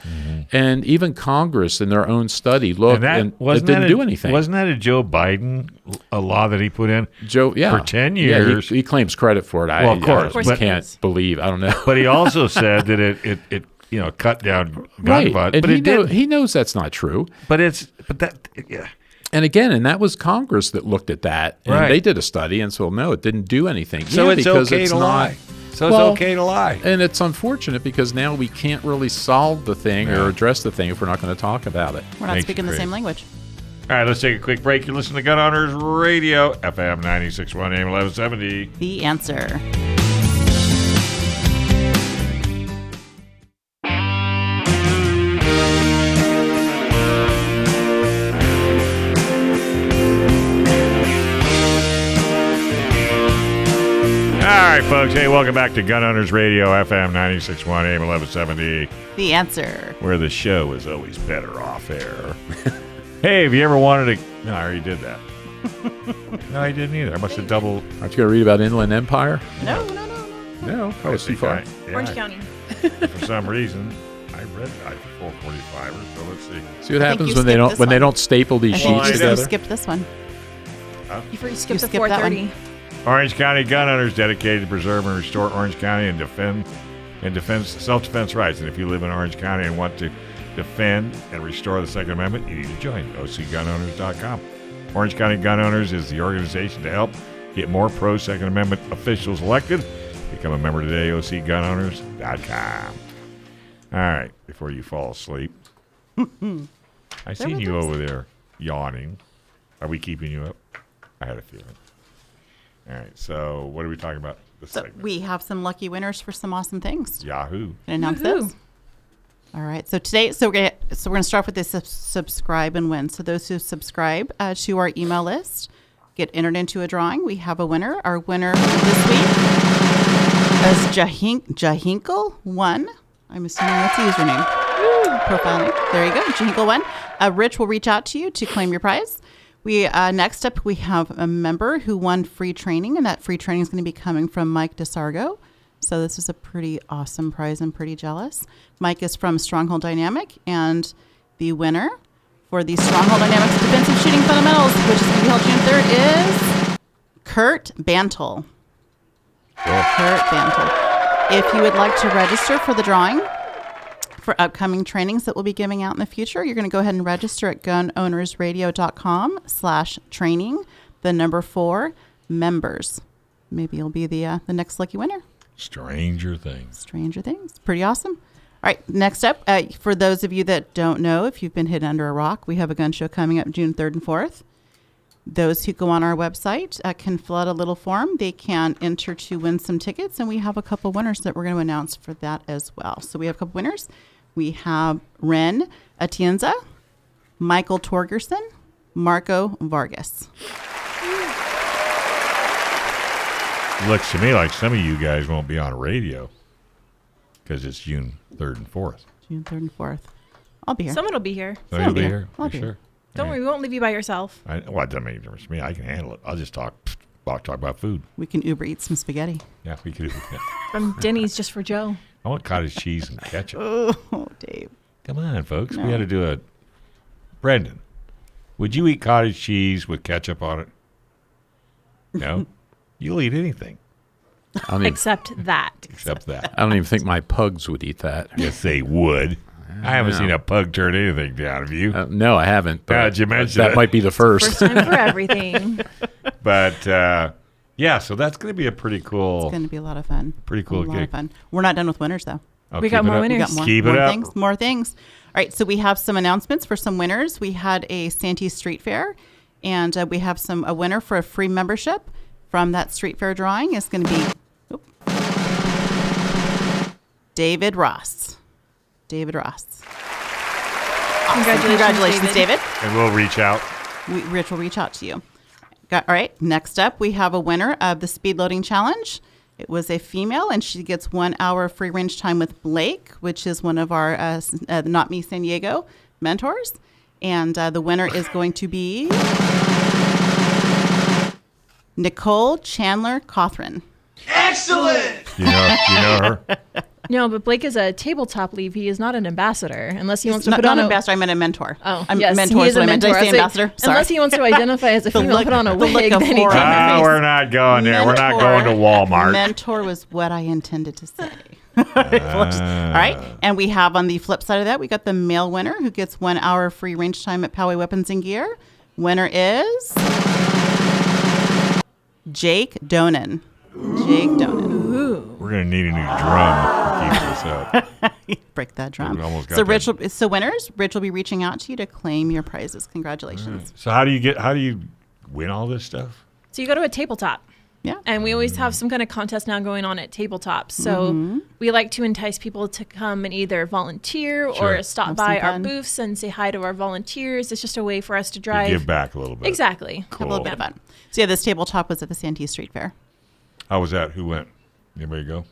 and even Congress in their own study looked and that and it wasn't didn't that do anything. Wasn't that a Joe Biden a law that he put in? Joe, yeah, for 10 years? Yeah, he- he, claims credit for it. I, Well, of course, I just can't believe. I don't know. But he also said that it, it, it you know cut down gun right, violence, but he, it know, he knows that's not true. But it's but that yeah. And again, and that was Congress that looked at that, and Right. they did a study, and so no, it didn't do anything. So Yeah, it's because okay it's to not, lie. So Well, it's okay to lie. And it's unfortunate because now we can't really solve the thing Yeah. or address the thing if we're not going to talk about it. We're not Makes speaking the same language. All right, let's take a quick break. You're listening to Gun Owners Radio, FM 96.1 AM 1170. The answer. Right, folks. Hey, welcome back to Gun Owners Radio, FM 96.1 AM 1170. The answer. where the show is always better off air. hey, have you ever wanted to? No, I already did that. no, I didn't either. I must have double. Aren't you going to read about Inland Empire? No, no, no, no. No, I oh, too far. Yeah, Orange County. For some reason, I read I 445 so let's see. See what I happens when they don't this when they don't staple these I sheets think I you, did. you together. skipped this one. You, you skipped the skipped that one. 430. Orange County gun owners dedicated to preserve and restore Orange County and defend and defense self-defense rights. And if you live in Orange County and want to defend and restore the Second Amendment, you need to join OCGunOwners.com. Orange County Gun Owners is the organization to help get more pro Second Amendment officials elected. Become a member today, OCGunOwners.com. All right, before you fall asleep, I seen you over there yawning. Are we keeping you up? I had a feeling. All right, so what are we talking about this So segment? we have some lucky winners for some awesome things. Yahoo. Can announce Woohoo. those? All right. So today, so we're gonna so we're gonna start with this sub- subscribe and win. So those who subscribe uh, to our email list get entered into a drawing. We have a winner. Our winner this week is Jahink Jahinkle one. I'm assuming that's the username. Profile name. There you go. Jahinkle one. Uh, Rich will reach out to you to claim your prize. We uh, next up we have a member who won free training, and that free training is going to be coming from Mike DeSargo. So this is a pretty awesome prize. I'm pretty jealous. Mike is from Stronghold Dynamic, and the winner for the Stronghold Dynamics Defensive Shooting Fundamentals, which is going to be held June 3rd, is Kurt Bantle. Kurt Bantle. If you would like to register for the drawing for upcoming trainings that we'll be giving out in the future, you're going to go ahead and register at gunownersradio.com slash training, the number four, members. Maybe you'll be the, uh, the next lucky winner. Stranger Things. Stranger Things. Pretty awesome. All right, next up, uh, for those of you that don't know, if you've been hidden under a rock, we have a gun show coming up June 3rd and 4th. Those who go on our website uh, can fill out a little form. They can enter to win some tickets, and we have a couple winners that we're going to announce for that as well. So we have a couple winners. We have Ren Atienza, Michael Torgerson, Marco Vargas. Looks to me like some of you guys won't be on radio because it's June 3rd and 4th. June 3rd and 4th. I'll be here. Someone will be here. Oh, so I'll you'll be be here. here? I'll be sure? here. Don't worry, we won't leave you by yourself. I, well, it doesn't make a difference to me. I can handle it. I'll just talk, talk, talk about food. we can Uber eat some spaghetti. Yeah, we could. From Denny's just for Joe. I want cottage cheese and ketchup. Oh, Dave. Come on, folks. We No. got to do it. Brendan, would you eat cottage cheese with ketchup on it? No, you'll eat anything I don't, even, Except that. except that. I don't even think my pugs would eat that. Yes, they would. I haven't know. seen a pug turn anything down of you. Uh, no, I haven't. But Glad you mentioned that it. might be the first. First time for everything. But uh, yeah, so that's going to be a pretty cool. It's going to be a lot of fun. Pretty cool A lot gig. of fun. We're not done with winners, though. Oh, We got more winners. We got more, Keep it more up. things. More things. All right, so we have some announcements for some winners. We had a Santee Street Fair, and uh, we have some a winner for a free membership from that street fair drawing. is going to be oop, David Ross. David Ross. Congratulations, Congratulations, David. And we'll reach out. We, Rich will reach out to you. Got, all right. Next up, we have a winner of the speed loading challenge. It was a female, and she gets one hour free range time with Blake, which is one of our uh, uh, Not Me San Diego mentors. And uh, the winner is going to be Nicole Chandler Cothran. You know, you know her. No, but Blake is a tabletop leave. He is not an ambassador unless he wants to not, put not on an ambassador. I meant a mentor. Oh, I'm, yes, mentor he is what a I meant. Did I mentor. say So ambassador? Sorry. Unless he wants to identify as a The female, look- put on a the look wig, of then he can. Ah, we're not going there. We're not going to Walmart. Mentor was what I intended to say. Whoops. All right. And we have on the flip side of that, we got the male winner who gets one hour free range time at Poway Weapons and Gear. Winner is Jake Donan. Jake Donan. We're going to need a new drum to keep this up. Break that drum. We almost got So that. Rich, will, so winners, Rich will be reaching out to you to claim your prizes. Congratulations. So how do you get? How do you win all this stuff? So you go to a tabletop. Yeah. And we always have some kind of contest now going on at tabletops. So Mm-hmm. we like to entice people to come and either volunteer Sure. or stop Have by our fun. booths and say hi to our volunteers. It's just a way for us to To drive. give back a little bit. Exactly. Have a little bit of fun. So yeah, this tabletop was at the Santee Street Fair. How was that? Who went? Anybody go?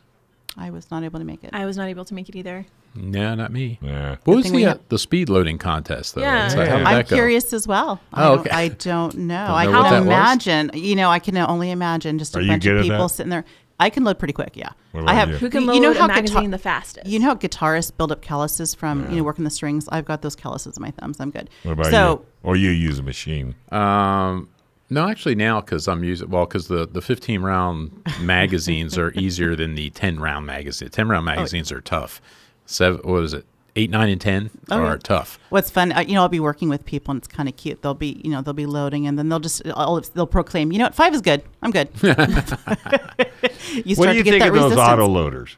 I was not able to make it. I was not able to make it either. No, not me. Yeah. What was thing the, uh, have- the speed loading contest, though? Yeah. It's like, how I'm go? curious as well. I, Oh, don't, okay. I don't know. Don't I know can what that was? imagine. You know, I can only imagine just a Are bunch of people sitting there. I can load pretty quick. Yeah, I have. you? Who can load you load know a how magazine guitar- the fastest? You know how guitarists build up calluses from you know working the strings. I've got those calluses in my thumbs. I'm good. What about so you? Or you use a machine? Um, no, actually now because I'm using well because the the 15 round magazines are easier than the 10 round magazine. 10 round magazines are tough. Seven, what is it? Eight, nine, and 10 Oh, are yeah. tough. What's fun, uh, you know, I'll be working with people and it's kind of cute. They'll be, you know, they'll be loading and then they'll just, I'll, they'll proclaim, you know what, five is good. I'm good. you What start do you to get think that of those resistance. auto loaders?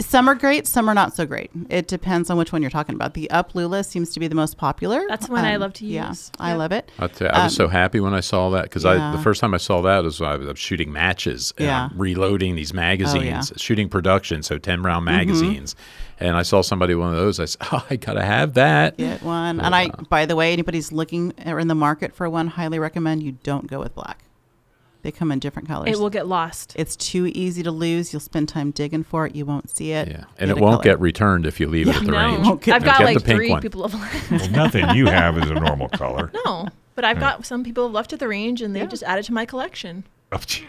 Some are great, some are not so great. It depends on which one you're talking about. The UpLULA seems to be the most popular. That's the one I Um, love to use. Yeah, use. I love it. I, you, I was so happy when I saw that because I Um, yeah. the first time I saw that was I was shooting matches, and Yeah. Oh, I'm reloading these magazines, yeah. shooting production, so 10 round Mm-hmm. magazines, and I saw somebody one of those. I said, "Oh, I gotta have that." Get one. And I, by the way, anybody's looking or in the market for one, highly recommend you don't go with black. They come in different colors. It will get lost. it's too easy to lose. You'll spend time digging for it. You won't see it. Yeah, and Get it won't color. get returned if you leave it at the no, range. Won't get- I've I got like three one. people have Well, nothing you have is a normal color. no, but I've got some people left at the range and they just added to my collection. Oh, gee.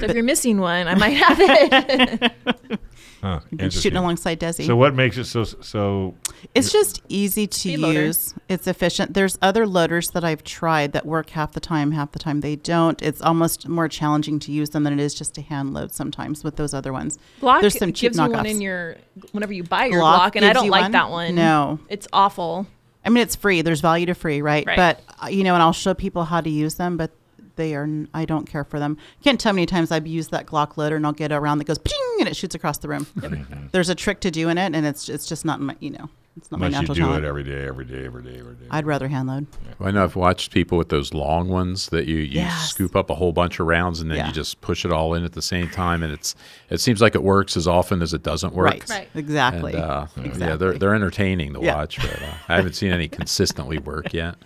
So if you're missing one, I might have it. Huh, Been shooting alongside Desi. So what makes it so so? It's just easy to Speed loader. use. It's efficient. There's other loaders that I've tried that work half the time, half the time they don't. It's almost more challenging to use them than it is just to hand load sometimes with those other ones. Glock There's some cheap gives you one in your whenever you buy your Glock Glock, and I don't like one? that one. No. it's awful. I mean, it's free. There's value to free, right? Right. But uh, you know, and I'll show people how to use them, but they are. I don't care for them. Can't tell how many times I've used that Glock loader, and I'll get a round that goes ping, and it shoots across the room. There's a trick to doing it, and it's it's just not my you know it's not my Unless you natural do talent. it every day, every day, every day, every day. I'd rather hand load. I know I've watched people with those long ones that you, you Yes. scoop up a whole bunch of rounds and then Yeah. you just push it all in at the same time, and it's it seems like it works as often as it doesn't work. Right. Right. Exactly. And, uh, Yeah, they're they're entertaining to Yeah. watch, but uh, I haven't seen any consistently work yet.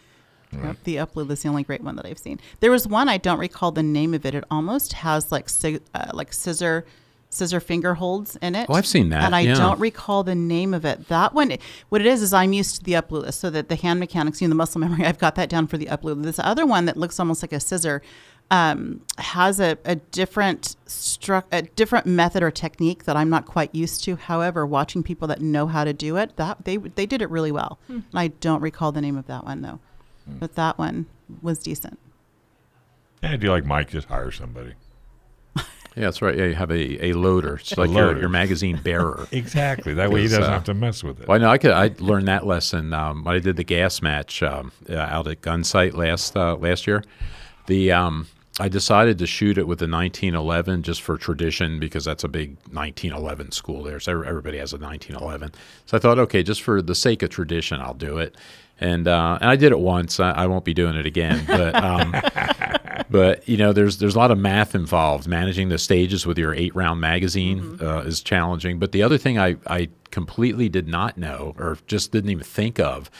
Yep, the UpLULA is the only great one that I've seen. There was one I don't recall the name of it. It almost has like uh, like scissor scissor finger holds in it. Oh, I've seen that, and I yeah. don't recall the name of it. That one, what it is is I'm used to the UpLULA, so that the hand mechanics, you know, the muscle memory, I've got that down for the UpLULA. This other one that looks almost like a scissor. Um, has a, a different stru- a different method or technique that I'm not quite used to. However, watching people that know how to do it, that they they did it really well. And I don't recall the name of that one though, but that one was decent. Yeah, I do like Mike. Just hire somebody. Yeah, that's right. Yeah, you have a, a loader. It's like your, loader. your magazine bearer. Exactly. That way he doesn't uh, have to mess with it. Well, I know I could. I learned that lesson um, when I did the gas match um, uh, out at Gunsight last uh, last year. The um, I decided to shoot it with the 1911 just for tradition because that's a big 1911 school there. So everybody has a 1911. So I thought, okay, just for the sake of tradition, I'll do it. And uh, and I did it once. I, I won't be doing it again. But um, but you know, there's there's a lot of math involved. Managing the stages with your eight round magazine uh, is challenging. But the other thing I I completely did not know, or just didn't even think of,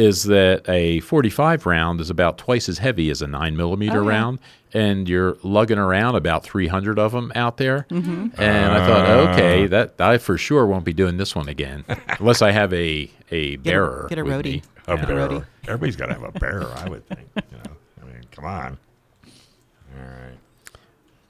is that a 45 round is about twice as heavy as a nine millimeter Oh, yeah. round, and you're lugging around about 300 of them out there. Mm-hmm. And I thought, okay, that I for sure won't be doing this one again, unless I have a a bearer. get a with roadie. me. A Yeah. bearer. Roadie. Everybody's got to have a bearer, I would think. You know, I mean, come on. All right.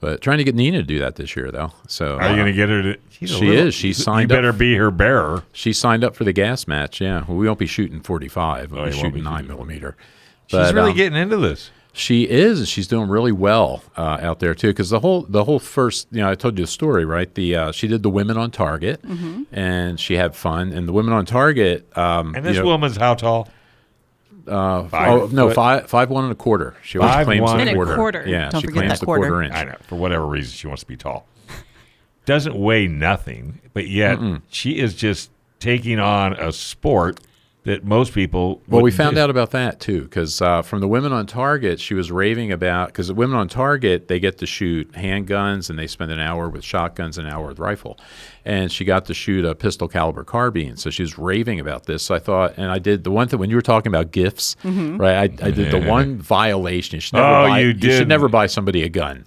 But trying to get Nina to do that this year, though. So Are you going to get her to? She's She little- is. She you signed up- better be her bearer. She signed up for the gas match. Yeah, well, we won't be shooting 45. We'll Oh, be shooting nine shooting- millimeter. She's really um, getting into this. She is. She's doing really well uh, out there too. Because the whole the whole first, you know, I told you the story, right? The uh, she did the women on target, Mm-hmm. and she had fun. And the women on target, um, And this you know, woman's how tall? Uh, Five oh no, foot? five five one and a quarter. She always Five claims one the and a quarter. quarter. Yeah, Don't she forget claims the quarter. quarter inch. I know. For whatever reason, she wants to be tall. Doesn't weigh nothing, but yet she is just taking on a sport that most people. Well, we found do. out about that too, because uh, from the women on target, she was raving about because the women on target they get to shoot handguns and they spend an hour with shotguns, an hour with rifle, and she got to shoot a pistol caliber carbine. So she was raving about this. So I thought, and I did the one thing when you were talking about gifts, right? I, I did the one violation. You should never Oh, buy, you should never buy somebody a gun.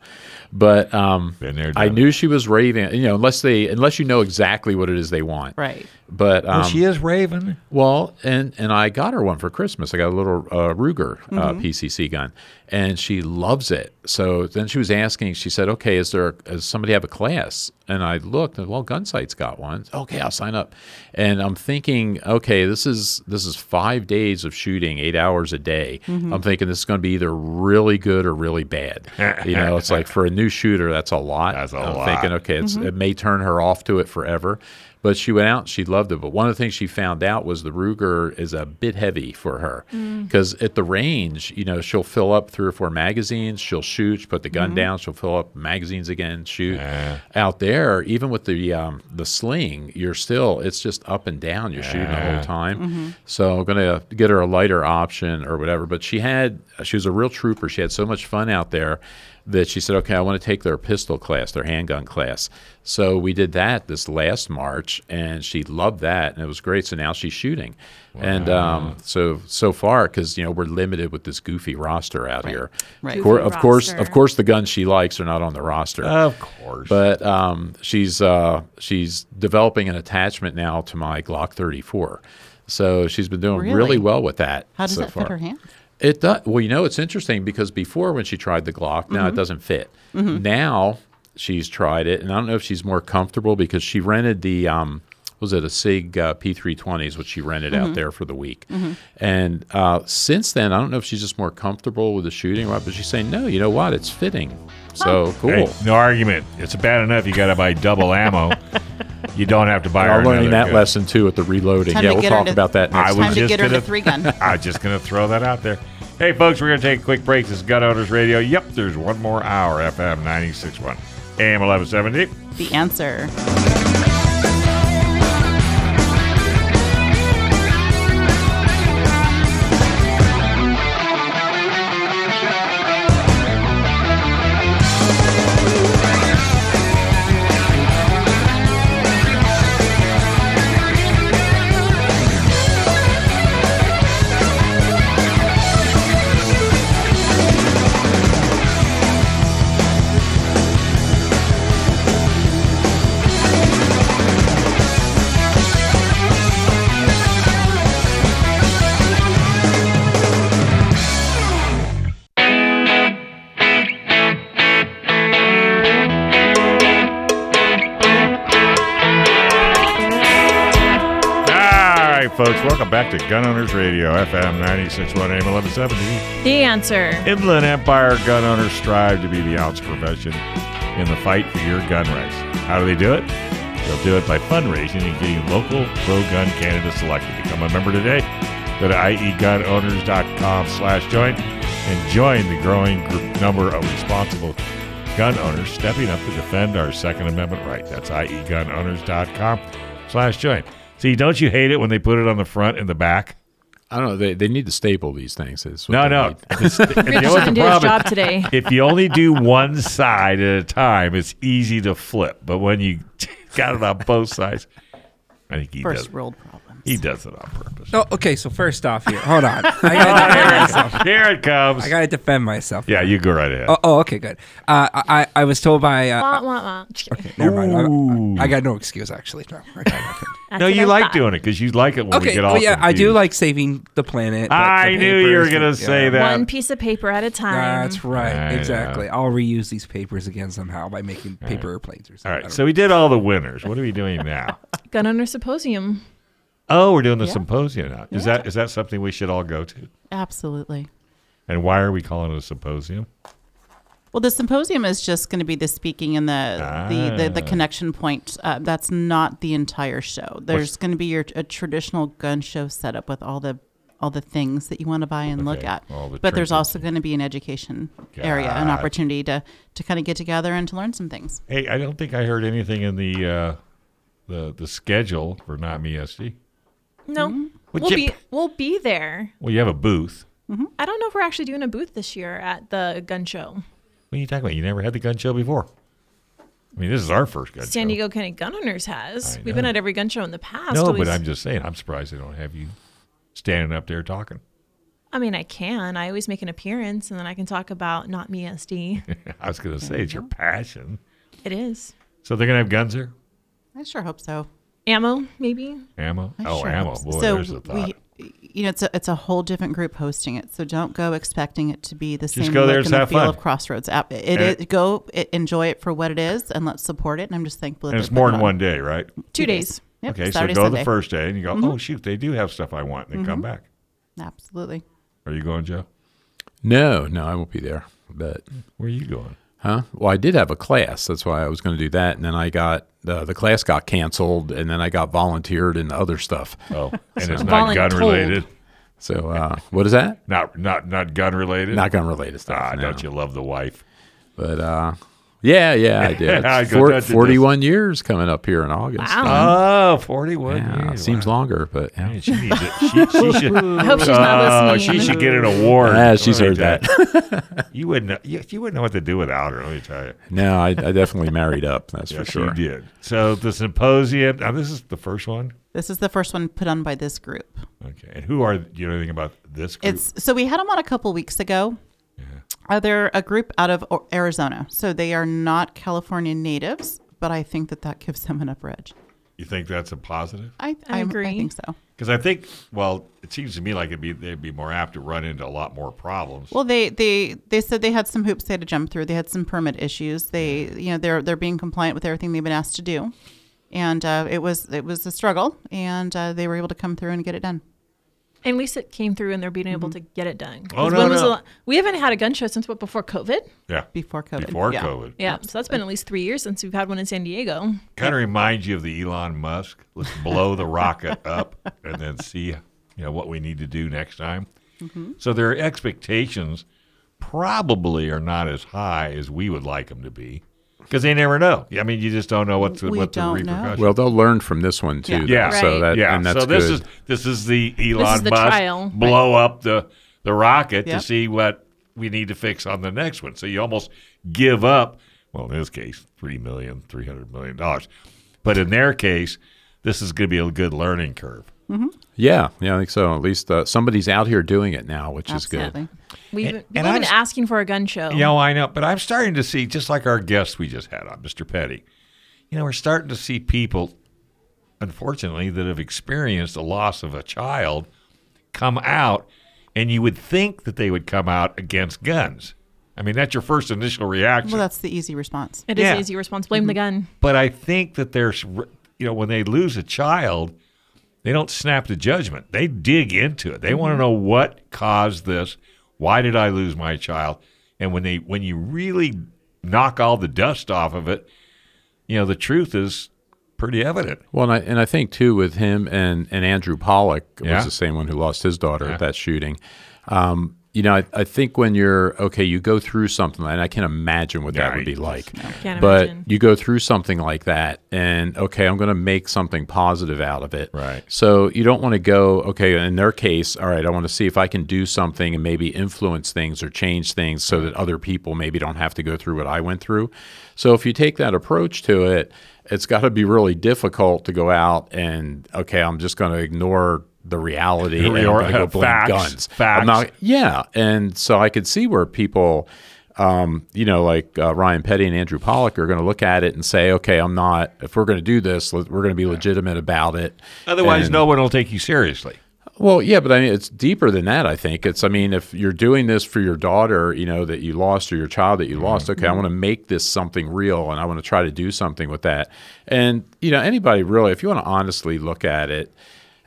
But um, there, I done knew she was raving. You know, unless they unless you know exactly what it is they want, Right. But um, Well, she is Raven. well, and and I got her one for Christmas. I got a little uh, Ruger uh, Mm-hmm. PCC gun, and she loves it. So then she was asking. She said, "Okay, is there does somebody have a class?" And I looked, and well, Gunsight's got one. Okay, I'll sign up. And I'm thinking, okay, this is this is five days of shooting, eight hours a day. I'm thinking this is going to be either really good or really bad. you know, it's like for a new shooter, that's a lot. That's a I'm lot. thinking, okay, it's, it may turn her off to it forever. But she went out she loved it. But one of the things she found out was the Ruger is a bit heavy for her mm. because at the range, you know, she'll fill up three or four magazines, she'll shoot, she'll put the gun mm-hmm. down, she'll fill up magazines again, shoot. Out there, even with the um, the sling, you're still it's just up and down. You're shooting the whole time. Mm-hmm. So I'm gonna get her a lighter option or whatever. But she had she was a real trooper. She had so much fun out there that she said, okay, I want to take their pistol class, their handgun class. So we did that this last March, and she loved that, and it was great. So now she's shooting, and um, so so far, because you know we're limited with this goofy roster out here. Right. Of, cour- Goofy of course, of course, the guns she likes are not on the roster. Of course. But um, she's uh, she's developing an attachment now to my Glock 34. So she's been doing really, Really? well with that. How does so that far. fit her hands? It does. Well, you know, it's interesting because before when she tried the Glock, now Mm-hmm. it doesn't fit. Now she's tried it, and I don't know if she's more comfortable because she rented the. Um, was it a Sig uh, P320s, which she rented Mm-hmm. out there for the week? And uh, since then, I don't know if she's just more comfortable with the shooting, right? But she's saying, no, you know what? It's fitting. So cool. Hey, no argument. It's bad enough you got to buy double ammo. You don't have to buy. her I'm learning that gun. lesson too at the reloading. Time yeah, we'll talk to- about that I next was Time to just get her gonna- the three gun. I'm just going to throw that out there. Hey, folks, we're going to take a quick break. This is Gun Owners Radio. Yep, there's one more hour. FM 96.1, AM 1170. The answer. Folks, welcome back to Gun Owners Radio, FM 96.1, AM 1170. The answer. Inland Empire gun owners strive to be the ounce of prevention in the fight for your gun rights. How do they do it? They'll do it by fundraising and getting local pro-gun candidates elected. Become a member today. Go to iegunowners.com slash join and join the growing group number of responsible gun owners stepping up to defend our Second Amendment right. That's iegunowners.com slash join. See, don't you hate it when they put it on the front and the back? I don't know. They, they need to staple these things. Is No, no. need. It's- you know the didn't do his problem is? job today. if you only do one side at a time, it's easy to flip. But when you got it on both sides, I think he First does. world problems. He does it on purpose. Oh, okay. So first off, here, hold on. I gotta defend myself. Here it comes. I gotta defend myself. yeah, you go right ahead. Oh, oh okay, good. Uh, I I was told by. Uh, Wah, wah, wah. Just kidding. never mind. Ooh. I, I got no excuse actually. No, I got nothing. That's no, what you I like thought. doing it because you like it when we Okay, get all well, yeah, I do confused. like saving the planet. the- I the knew you were papers, gonna the- say yeah. that. One piece of paper at a time. That's right, I exactly. know. I'll reuse these papers again somehow by making paper airplanes or All something. I right, don't so we did all the winners. What are we doing now? Gun owner symposium. Oh, we're doing the Yeah. symposium now. Is that is that something we should all go to? Absolutely. And why are we calling it a symposium? Well, the symposium is just going to be the speaking and the the, the, the Ah. connection point. Uh, that's not the entire show. There's going to be your a traditional gun show setup with all the all the things that you want to buy and look at. the But there's also going to be an education area, an opportunity to to kind of get together and to learn some things. Hey, I don't think I heard anything in the uh, the the schedule for not me SD. No, hmm? Well, we'll Jip- be we'll be there. Well, you have a booth. Mm-hmm. I don't know if we're actually doing a booth this year at the gun show. What are you talking about? You never had the gun show before. I mean, this is our first gun show. San show. Diego County Gun Owners has. We've been at every gun show in the past. No, always- but I'm just saying. I'm surprised they don't have you standing up there talking. I mean, I can. I always make an appearance, and then I can talk about not me SD. I was going to say it's your mm-hmm. passion. it is So they're going to have guns here. I sure hope so. Ammo, maybe. ammo. I oh, sure ammo. so. Boy, so there's the thought. we, you know, it's a it's a whole different group hosting it. So don't go expecting it to be the Just same go there look and and the have feel fun. of Crossroads. App. It, And it, it- go it, enjoy it for what it is, and let's support it. And I'm just thankful. That and it's they're more putting than on. one day, right? Two days. Yep, okay, Saturday, so go Sunday. the first day and you go, Mm-hmm. oh, shoot, they do have stuff I want. And then come back. Absolutely. Are you going, Joe? No, no, I won't be there. But Where are you going? huh? Well, I did have a class. That's why I was going to do that, and then I got uh, the class got canceled, and then I got volunteered in other stuff. Oh, and it's not gun related. So uh, what is that? Not not not gun related. Not gun related stuff. Ah, no. don't you love the wife? But uh, yeah, yeah, I did. I four- don't you just- 41 years coming up here in August. Wow. Oh, 41 Yeah, years. seems Wow. longer, but yeah. Man, she, needs it. She, she should. I hope she's not Oh, listening. she should get an award. Yeah, she's heard that. You. you wouldn't. know- You, you wouldn't know what to do without her. Let me tell you. no, I, I definitely married up. That's Yes, for sure. you did. So the symposium. Now this is the first one. This is the first one put on by this group. Okay. And who are? Do you know anything about this group? It's so we had them on a couple weeks ago. Uh, they're a group out of Arizona, so they are not California natives, but I think that that gives them an upper edge. you think that's a positive? I, I I'm- agree. I think so. Because I think, well, it seems to me like it'd be they'd be more apt to run into a lot more problems. Well, they, they they said they had some hoops they had to jump through. They had some permit issues. They you know they're they're being compliant with everything they've been asked to do, and uh, it was it was a struggle, and uh, they were able to come through and get it done. At least it came through and they're being able to get it done. Oh, no, when was no. the la- we haven't had a gun show since what before COVID? yeah. Before COVID. Before yeah. COVID. Yeah, so that's been at least three years since we've had one in San Diego. Kind of reminds you of the Elon Musk. Let's blow the rocket up and then see, you know, what we need to do next time. Mm-hmm. So their expectations probably are not as high as we would like them to be because they never know. I mean, you just don't know what's the, We what the don't know. Well, they'll learn from this one too. though. Yeah. So Right. that yeah, and that's so this good. is this is the Elon is the Musk trial. blow up the the rocket Yep. to see what we need to fix on the next one. So you almost give up. Well, in this case, three million, three hundred million dollars. But in their case, this is going to be a good learning curve. yeah, yeah, I think so. At least uh, somebody's out here doing it now, which is good. Absolutely. We've, And- we've and been I'm asking for a gun show. You know, I know, but I'm starting to see, just like our guest we just had on, Mr. Petty, you know, we're starting to see people, unfortunately, that have experienced the loss of a child come out, and you would think that they would come out against guns. I mean, that's your first initial reaction. Well, that's the easy response. It is Yeah. an easy response. Blame the gun. but I think that there's, you know, when they lose a child, they don't snap to judgment. They dig into it. They Mm-hmm. want to know what caused this. Why did I lose my child? And when they when you really knock all the dust off of it, you know, the truth is pretty evident. Well, and I, and I think too with him and, and Andrew Pollock Yeah. was the same one who lost his daughter Yeah. at that shooting. Um, you know, I, I think when you're okay, you go through something, and I can't imagine what that Yeah, would be you like. Can't but imagine. you go through something like that, and okay, I'm going to make something positive out of it. Right. So you don't want to go, okay, in their case, all right, I want to see if I can do something and maybe influence things or change things so that other people maybe don't have to go through what I went through. So if you take that approach to it, it's got to be really difficult to go out and, okay, I'm just going to ignore the reality and I'm going to go blame facts, guns. facts. I'm not, yeah. And so I could see where people, um, you know, like uh, Ryan Petty and Andrew Pollock are going to look at it and say, okay, I'm not, if we're going to do this, we're going to be legitimate about it. Otherwise, And- no one will take you seriously. well, yeah, but I mean, it's deeper than that. I think it's. I mean, if you're doing this for your daughter, you know, that you lost, or your child that you lost, okay, I want to make this something real, and I want to try to do something with that. And you know, anybody really, if you want to honestly look at it,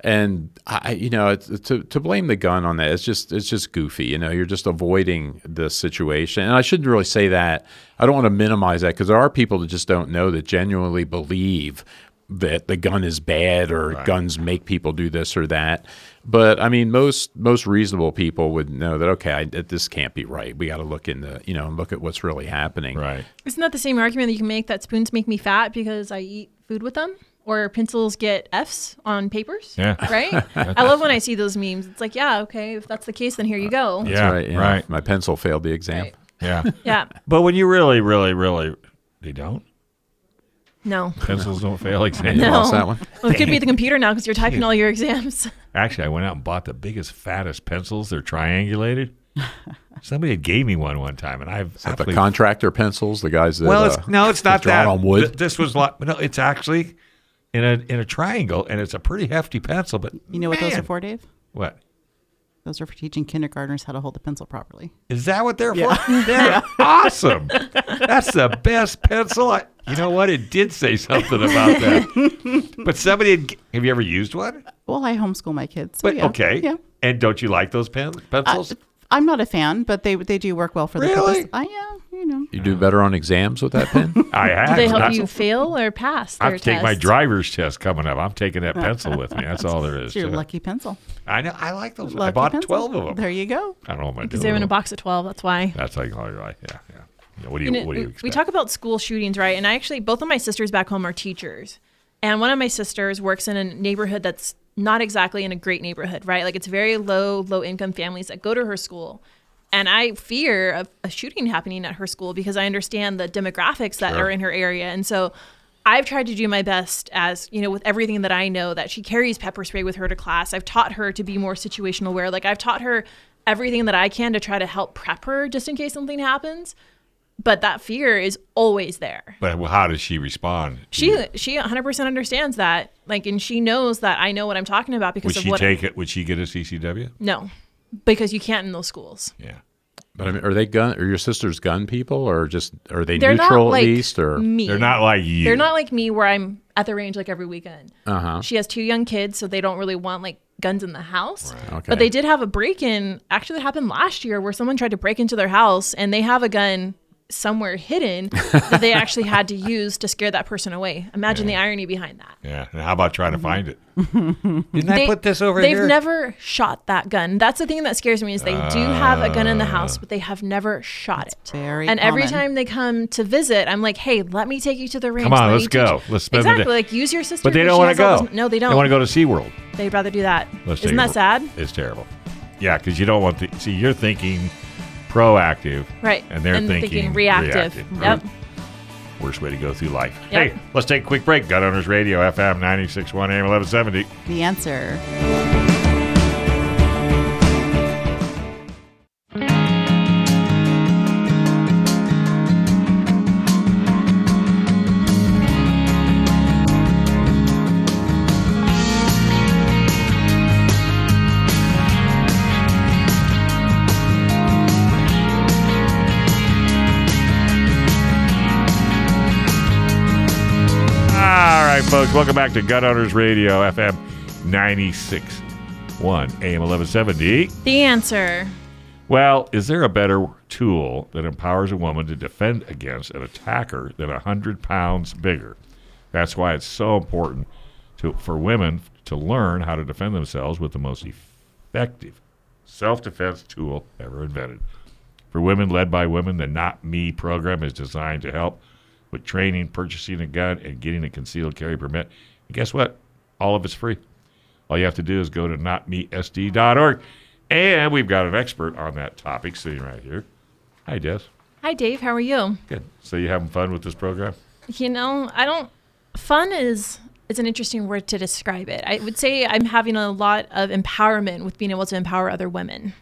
and I, you know, to to blame the gun on that, it's just it's just goofy. You know, you're just avoiding the situation. And I shouldn't really say that. I don't want to minimize that because there are people that just don't know that genuinely believe that the gun is bad or guns make people do this or that. But I mean, most most reasonable people would know that okay, I, this can't be right. We got to look into you know and look at what's really happening. Right. Isn't that the same argument that you can make that spoons make me fat because I eat food with them? Or pencils get F's on papers? Yeah. Right? I love when I see those memes. It's like, yeah, okay, if that's the case, then here you go. That's Yeah, right. yeah. right. My pencil failed the exam. Right. Yeah. Yeah. but when you really, really, really, they don't. No. Pencils don't fail exams. No. Lost that one. Well, it could be the computer now because you're typing all your exams. Actually, I went out and bought the biggest, fattest pencils. They're triangulated. Somebody had gave me one one time, and I've The contractor pencils, the guys that Well, uh, no, it's not drawn that. on wood. Th- This was like no, it's actually in a in a triangle, and it's a pretty hefty pencil. But You know what those are for, Dave? What Those are for teaching kindergartners how to hold the pencil properly. is that? What they're for? They're awesome. That's the best pencil. I, you know what? It did say something about that. but somebody had, have you ever used one? Well, I homeschool my kids. So But yeah. okay. Yeah. And don't you like those pen, Uh, pencils? I'm not a fan, but they they do work well for the Really? purpose. I yeah, you know. you do better on exams with that pen. I have. Do they help you fail or pass I their have to take my test? driver's test coming up. I'm taking that pencil with me. That's all there is. It's your to it. lucky pencil. I know. I like those. I Lucky bought pencil. twelve of them. There you go. I don't know what am I doing. Because they're in a with them. box of 12. That's why. That's like all right. Yeah, yeah. Yeah, What do you? You know, what do you expect? we talk about school shootings, right? And I actually, both of my sisters back home are teachers. And one of my sisters works in a neighborhood that's not exactly in a great neighborhood, right? Like it's very low, low income families that go to her school. And I fear of a shooting happening at her school because I understand the demographics that Sure. are in her area. And so I've tried to do my best as, you know, with everything that I know that she carries pepper spray with her to class. I've taught her to be more situational aware. Like I've taught her everything that I can to try to help prep her just in case something happens but that fear is always there. But how does she respond? She she 100% understands that, like, and she knows that I know what I'm talking about because would of she what. take it? Would she get a CCW? no, because you can't in those schools. Yeah. But I mean, are they gun? Are your sisters gun people, or just are they They're neutral not like at least, or me. They're not like you. They're not like me, where I'm at the range like every weekend. uh huh? She has two young kids, so they don't really want like guns in the house. Okay. But they did have a break in. Actually, happened last year where someone tried to break into their house and they have a gun somewhere hidden that they actually had to use to scare that person away. Imagine the irony behind that. Yeah. And how about trying to find it? Mm-hmm. Didn't I put this over there? they've here? never shot that gun. That's the thing that scares me is they do have a gun in the Ah. house, but they have never shot it. very and every time they come to visit, I'm like, "Hey, let me take you to the range. Come on, let let's go. Let's spend the exactly day. like use your sister. but they don't want to go. this- no, they don't. They want to go to SeaWorld. They'd rather do that. Let's Isn't that sad? It's terrible. Yeah, because you don't want to see. You're thinking proactive, Right. And they're thinking, reactive. Yep. Worst way to go through life. Yep. Hey, let's take a quick break. Gun Owners Radio, FM 96.1 AM 1170. The answer. Folks, welcome back to Gun Owners Radio, FM 96.1 AM 1170. The answer. Well, is there a better tool that empowers a woman to defend against an attacker than 100 pounds bigger? That's why it's so important to, for women to learn how to defend themselves with the most effective self defense tool ever invented. For women led by women, the Not Me program is designed to help with training, purchasing a gun, and getting a concealed carry permit. And guess what? All of it's free. All you have to do is go to notmesd.org. And we've got an expert on that topic sitting right here. Hi, Des. Hi, Dave. How are you? Good. So you having fun with this program? You know, I don't. Fun is is an interesting word to describe it. I would say I'm having a lot of empowerment with being able to empower other women.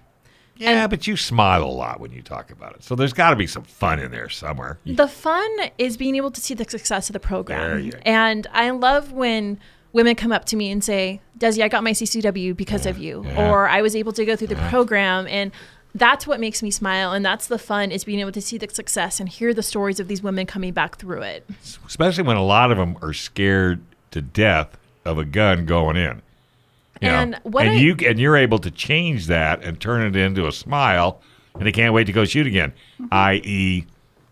Yeah, but you smile a lot when you talk about it. So there's got to be some fun in there somewhere. The fun is being able to see the success of the program. And I love when women come up to me and say, Desi, I got my CCW because of you. yeah. Or I was able to go through the program. And that's what makes me smile. And that's the fun is being able to see the success and hear the stories of these women coming back through it. Especially when a lot of them are scared to death of a gun going in. And what and I- you and you're able to change that and turn it into a smile, and they can't wait to go shoot again. Mm-hmm. I.e.,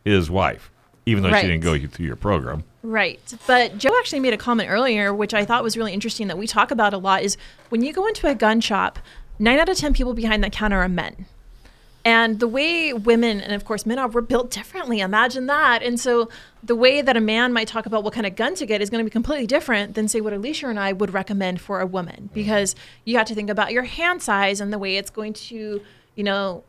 his wife, even though Right. she didn't go through your program. Right. But Joe actually made a comment earlier, which I thought was really interesting that we talk about a lot is when you go into a gun shop, nine out of 10 people behind that counter are men. And the way women, and of course men are, we're built differently. Imagine that. And so the way that a man might talk about what kind of gun to get is going to be completely different than, say, what Alicia and I would recommend for a woman. Mm-hmm. Because you have to think about your hand size and the way it's going to, you know,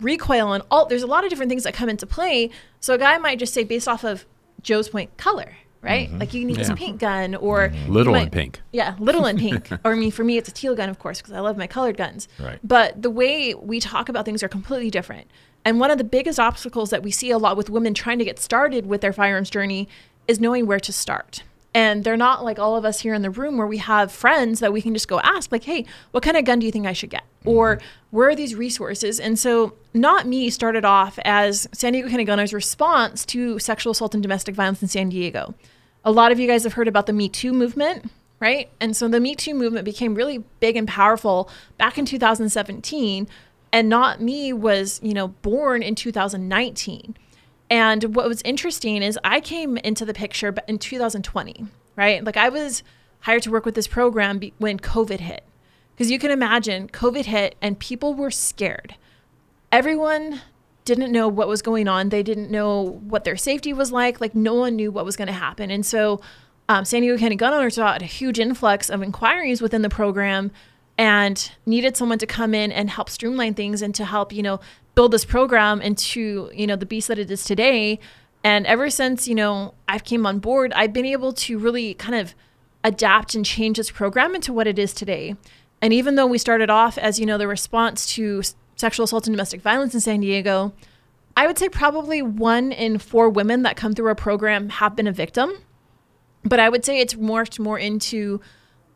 recoil and all there's a lot of different things that come into play so a guy might just say based off of joe's point color right? Mm-hmm. Like you need this pink gun or mm-hmm. you Little might- and pink. yeah little and pink. Or i mean for me it's a teal gun of course because i love my colored guns. Right. but the way we talk about things are completely different. And one of the biggest obstacles that we see a lot with women trying to get started with their firearms journey is knowing where to start and they're not like all of us here in the room where we have friends that we can just go ask like hey what kind of gun do you think i should get? Mm-hmm. Or where are these resources? And so not me started off as san diego county gunner's response to sexual assault and domestic violence in san diego. A lot of you guys have heard about the me too movement right? And so the me too movement became really big and powerful back in 2017 and not me was you know born in 2019 and what was interesting is I came into the picture in 2020, right? Like I was hired to work with this program when COVID hit. Because you can imagine, COVID hit and people were scared. Everyone didn't know what was going on. They didn't know what their safety was like. Like no one knew what was going to happen. And so um, San Diego County gun owners saw a huge influx of inquiries within the program and needed someone to come in and help streamline things and to help, you know, build this program into, you know, the beast that it is today. And ever since, you know, I've came on board, I've been able to really kind of adapt and change this program into what it is today. And even though we started off as, you know, the response to sexual assault and domestic violence in San Diego, I would say probably one in four women that come through our program have been a victim. But I would say it's morphed more into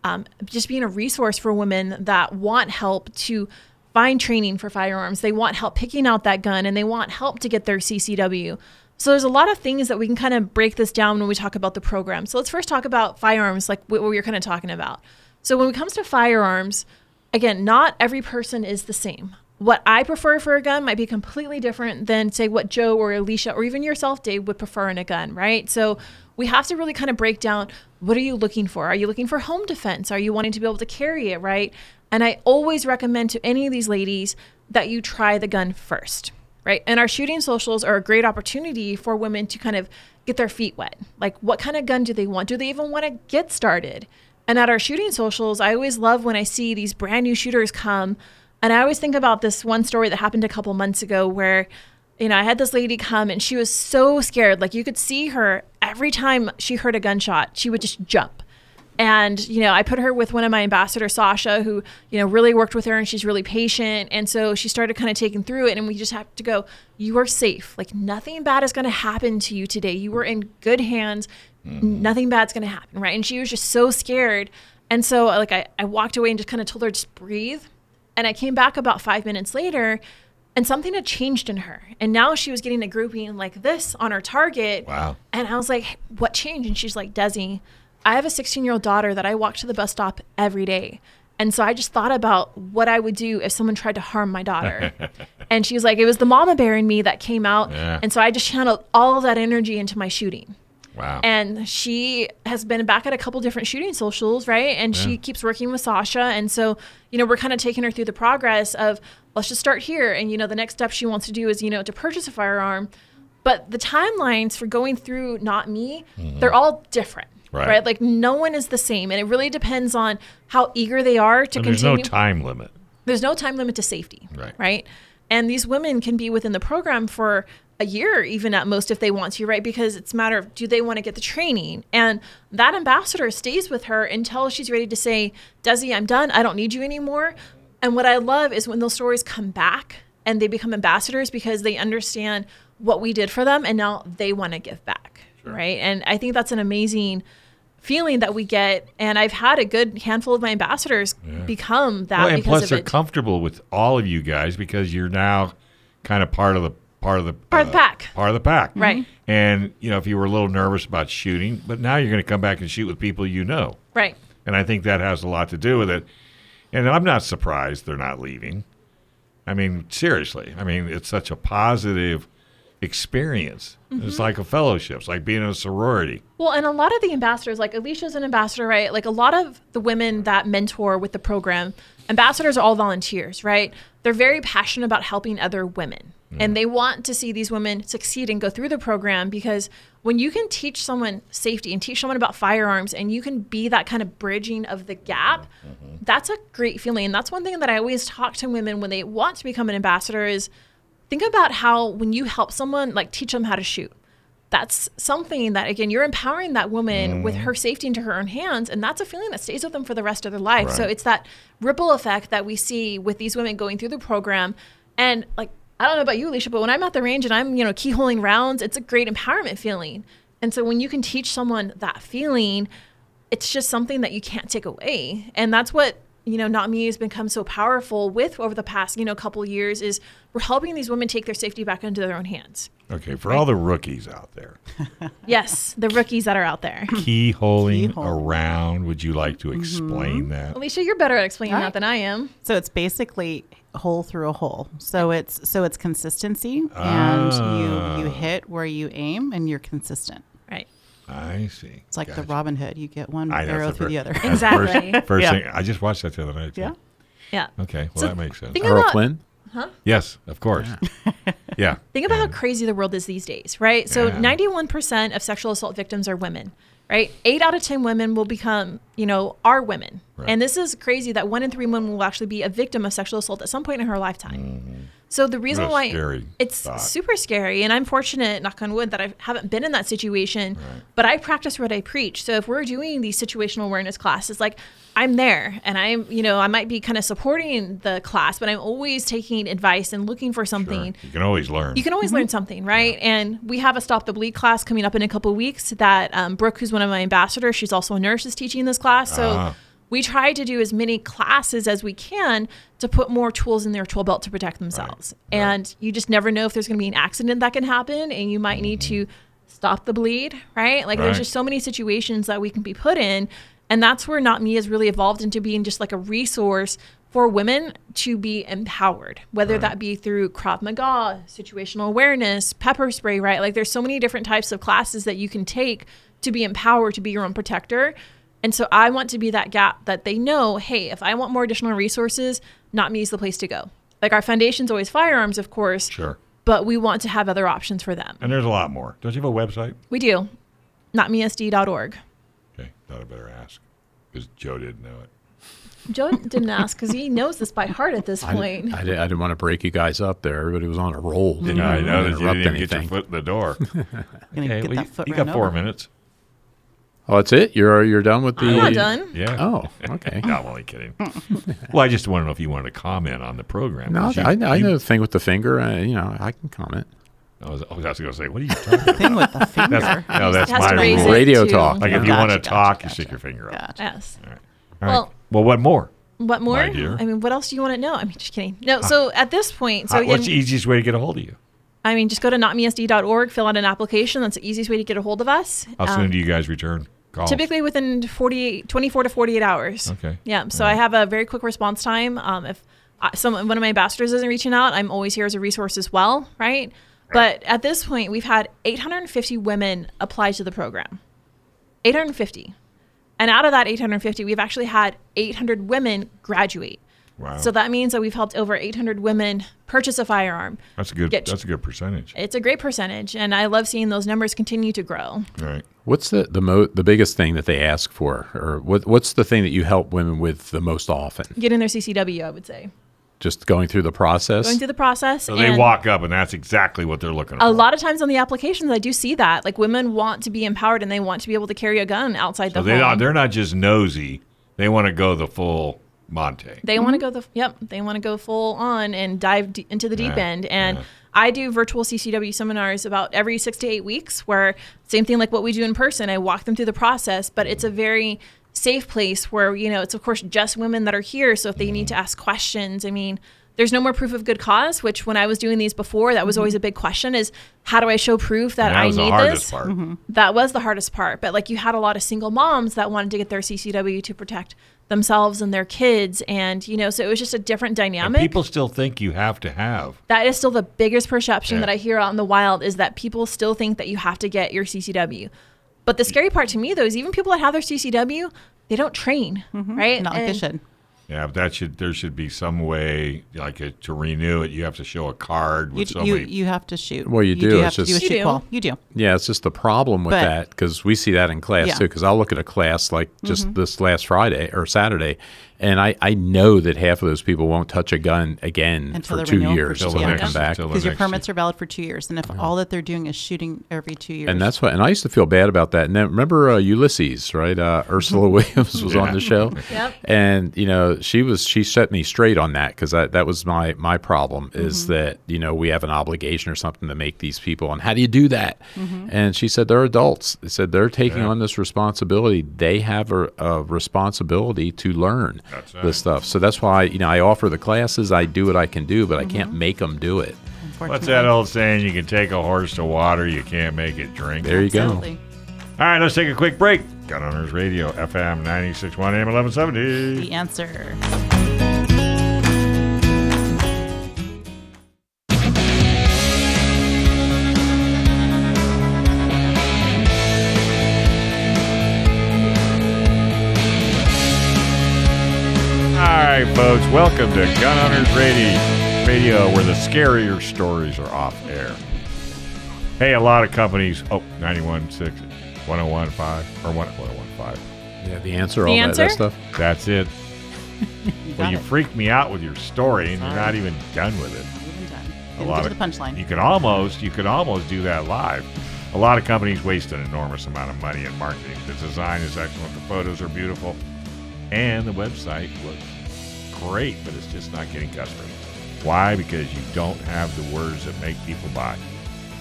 um, just being a resource for women that want help to find training for firearms. They want help picking out that gun and they want help to get their CCW. So there's a lot of things that we can kind of break this down when we talk about the program. So let's first talk about firearms, like what we were kind of talking about. So when it comes to firearms, again, not every person is the same. What I prefer for a gun might be completely different than, say, what Joe or Alicia or even yourself, Dave, would prefer in a gun, right? So we have to really kind of break down what are you looking for? Are you looking for home defense? Are you wanting to be able to carry it, right? And I always recommend to any of these ladies that you try the gun first, right? And our shooting socials are a great opportunity for women to kind of get their feet wet. Like, what kind of gun do they want? Do they even want to get started? And at our shooting socials, I always love when I see these brand new shooters come. And I always think about this one story that happened a couple months ago where, you know, I had this lady come and she was so scared. Like, you could see her every time she heard a gunshot, she would just jump. And, you know, I put her with one of my ambassadors, Sasha, who, you know, really worked with her and she's really patient. And so she started kind of taking through it. And we just have to go, you are safe. Like, nothing bad is going to happen to you today. You were in good hands. Mm-hmm. Nothing bad's going to happen. Right. And she was just so scared. And so, uh, like, I, I walked away and just kind of told her, just breathe. And I came back about five minutes later and something had changed in her. And now she was getting a grouping like this on her target. Wow. And I was like, "Hey, what changed? And she's like, Desi, I have a 16 year old daughter that I walk to the bus stop every day. And so I just thought about what I would do if someone tried to harm my daughter. and she's like, it was the mama bear in me that came out. Yeah. And so I just channeled all of that energy into my shooting. Wow. And she has been back at a couple different shooting socials, right? And she keeps working with Sasha. And so, you know, we're kind of taking her through the progress of let's just start here. And, you know, the next step she wants to do is, you know, to purchase a firearm. But the timelines for going through Not Me, mm-hmm. they're all different. Right. Right. Like no one is the same. And it really depends on how eager they are to And there's no time limit. there's no time limit to safety Right. right and these women can be within the program for a year even at most if they want to right because it's a matter of do they want to get the training and that ambassador stays with her until she's ready to say desi i'm done i don't need you anymore and what i love is when those stories come back and they become ambassadors because they understand what we did for them and now they want to give back right and i think that's an amazing feeling that we get and i've had a good handful of my ambassadors become that Well, and plus they're it comfortable with all of you guys because you're now kind of part of the part of the Part of the uh, pack. Part of the pack, Right. Mm-hmm. And you know, if you were a little nervous about shooting, but now you're going to come back and shoot with people you know, right and I think that has a lot to do with it. And I'm not surprised they're not leaving. I mean, seriously. I mean, it's such a positive experience. Mm-hmm. It's like a fellowship. It's like being in a sorority. Well, and a lot of the ambassadors, like Alicia's an ambassador, right? Like a lot of the women that mentor with the program, ambassadors are all volunteers, right? They're very passionate about helping other women. And they want to see these women succeed and go through the program because when you can teach someone safety and teach someone about firearms and you can be that kind of bridging of the gap, that's a great feeling. And that's one thing that I always talk to women when they want to become an ambassador is think about how when you help someone like teach them how to shoot. That's something that again you're empowering that woman mm. with her safety into her own hands and that's a feeling that stays with them for the rest of their life. So it's that ripple effect that we see with these women going through the program. And like i don't know about you alicia but when i'm at the range and i'm you know keyholing rounds it's a great empowerment feeling. And so when you can teach someone that feeling it's just something that you can't take away. And that's what you know not me has become so powerful with over the past you know couple years is we're helping these women take their safety back into their own hands Okay, for all the rookies out there, yes the rookies that are out there keyholing Keyhole. around. Would you like to Mm-hmm. explain that? Alicia, you're better at explaining All that than I am. So it's basically hole through a hole. So it's so it's consistency, and Ah. you you hit where you aim, and you're consistent. Right. I see. It's like the Robin Hood. You get one I arrow it's through a the other. Exactly. First, first Yeah. thing I just watched that the other night. too. Yeah. Yeah. Okay. Well, So that makes sense. think Earl about Flynn. Yes, of course. Yeah. think about how crazy the world is these days, right? So Yeah. 91% of sexual assault victims are women, right? 8 out of 10 women will become, you know, are women. Right. And this is crazy that 1 in 3 women will actually be a victim of sexual assault at some point in her lifetime. So the reason why it's thought. super scary, and I'm fortunate, knock on wood, that I haven't been in that situation. But I practice what I preach. So if we're doing these situational awareness classes, like I'm there, and I'm, you know, I might be kind of supporting the class, but I'm always taking advice and looking for something. You can always learn. You can always learn something, right? And we have a Stop the Bleed class coming up in a couple of weeks that um, Brooke, who's one of my ambassadors, she's also a nurse, is teaching this class. So Ah. we try to do as many classes as we can to put more tools in their tool belt to protect themselves. And you just never know if there's going to be an accident that can happen, and you might need to stop the bleed, right? Like Right. there's just so many situations that we can be put in. And that's where Not Me has really evolved into being just like a resource for women to be empowered, whether that be through Krav Maga, situational awareness, pepper spray, right? Like there's so many different types of classes that you can take to be empowered to be your own protector. And so I want to be that gap that they know, hey, if I want more additional resources, Not Me is the place to go. Like our foundation's always firearms, of course, Sure. but we want to have other options for them. And there's a lot more. Don't you have a website? We do. NotMeSD.org. Okay. Thought I better ask because Joe didn't know it. Joe didn't ask because he knows this by heart at this point. I, did, I didn't want to break you guys up there. Everybody was on a roll. Didn't I wanna know that you interrupt didn't get your foot in the door. Gonna okay. get Well, that you, foot you got four over. minutes. Oh, that's it. You're you're done with the. I'm not done. Yeah. Oh, okay. No, I'm only kidding. well, I just want to know if you wanted to comment on the program. No, 'cause you- I, I you- know the thing with the finger. Uh, you know, I can comment. I was, I was going to say, what are you talking about? Thing with the finger. That's, no, that's my rule. Radio to- talk. Like if you Gotcha, want to gotcha, talk, you gotcha. stick your finger up. Gotcha. Yes. All right. Well- well, what more? What more? My dear. I mean, what else do you want to know? I mean, just kidding. No, so at this point, so How- again, what's the easiest way to get a hold of you? I mean, just go to notmesd.org, fill out an application. That's the easiest way to get a hold of us. How Um, soon do you guys return calls? Typically within 48, 24 to 48 hours. Okay. Yeah. So I have a very quick response time. Um, if I, some one of my ambassadors isn't reaching out, I'm always here as a resource as well. Right. But at this point, we've had 850 women apply to the program. 850. And out of that 850, we've actually had 800 women graduate. Wow. So that means that we've helped over 800 women purchase a firearm. That's a good. Get- that's a good percentage. It's a great percentage, and I love seeing those numbers continue to grow. Right. What's the the mo- the biggest thing that they ask for, or what what's the thing that you help women with the most often? Getting their CCW, I would say. Just going through the process. Going through the process. So they walk up, and that's exactly what they're looking for. a lot of times on the applications, I do see that. Like women want to be empowered and they want to be able to carry a gun outside So the they home. not, they're not just nosy. They want to go the full Monte. They want to mm-hmm. go the yep. They want to go full on and dive d- into the deep Yeah, end. And yeah. I do virtual CCW seminars about every six to eight weeks, where same thing like what we do in person. I walk them through the process, but it's a very safe place where you know it's of course just women that are here. So if they need to ask questions, I mean. There's no more proof of good cause, which when I was doing these before, that was mm-hmm. always a big question: is how do I show proof that, that I was need the hardest this? part. Mm-hmm. That was the hardest part. But like you had a lot of single moms that wanted to get their CCW to protect themselves and their kids, and you know, so it was just a different dynamic And dynamic people still think you have to have. that is still the biggest perception Yeah. that I hear out in the wild is that people still think that you have to get your CCW. But the scary part to me though is even people that have their CCW, they don't train, mm-hmm. right? Not like they should. Yeah, but that should there should be some way like a, to renew it. You have to show a card You, with so you, many. you have to shoot. Well, you do, have it's to do just- You shoot do. call. You do. Yeah, it's just the problem with But- that because we see that in class Yeah. too. Because I'll look at a class like just Mm-hmm. this last Friday or Saturday, and I, I know that half of those people won't touch a gun again Until for two years until two they come back. Because your next permits are valid for two years, and if all that they're doing is shooting every two years, And that's what. And I used to feel bad about that. And then remember uh, Ulysses, right? Uh, Ursula Williams was on the show, Yep. and you know she was she set me straight on that because that was my my problem is that you know we have an obligation or something to make these people. And how do you do that? And she said they're adults. They said they're taking Yeah. on this responsibility. They have a, a responsibility to learn That's this stuff. So that's why you know I offer the classes. I do what I can do, but I can't mm-hmm. make them do it. What's that old saying? You can take a horse to water, you can't make it drink. There you go. All right, let's take a quick break. Gun Owners Radio, FM 961 AM 1170. The answer. Right, folks, welcome to Gun Owners Radio, radio where the scarier stories are off air. Hey, a lot of companies, oh, 91.6, 101.5, or 101.5. Yeah, the answer, The all that, that stuff. That's it. You Well, got you it. freaked me out with your story, and you're not even done with it. Even done. A Didn't lot get to of the punchline. You could almost, you could almost do that live. A lot of companies waste an enormous amount of money in marketing. The design is excellent, the photos are beautiful, and the website looks great, but it's just not getting customers. Why? Because you don't have the words that make people buy.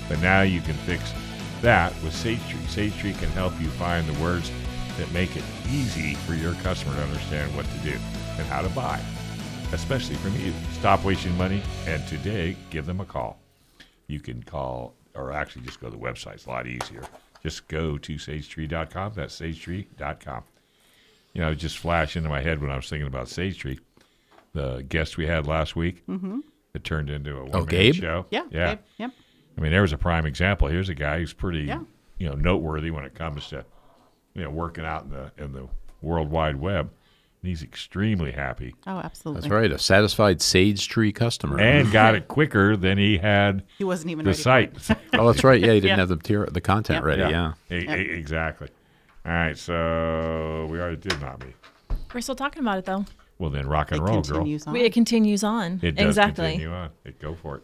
But now you can fix that with Sage Tree. Sage Tree can help you find the words that make it easy for your customer to understand what to do and how to buy, especially from you. Stop wasting money and today give them a call. You can call, or actually just go to the website. It's a lot easier. Just go to sagetree.com. That's sagetree.com. You know, it just flashed into my head when I was thinking about Sage Tree. The guest we had last week, mm-hmm. it turned into a one Gabe? show. yeah. yeah. okay, Yep. I mean, there was a prime example. Here's a guy who's pretty, Yeah. you know, noteworthy when it comes to, you know, working out in the in the World Wide Web. And he's extremely happy Oh, absolutely. That's right. A satisfied Sage Tree customer. and got it quicker than he had He wasn't even the ready. for site. oh, that's right. Yeah, he didn't Yeah. have the material, the content Yep. ready. Yeah. E- exactly. All right, so we already did not me. We're still talking about it though. Well, then rock and It roll, girl. continues on. It continues on. It does exactly. continue on. It, go for it.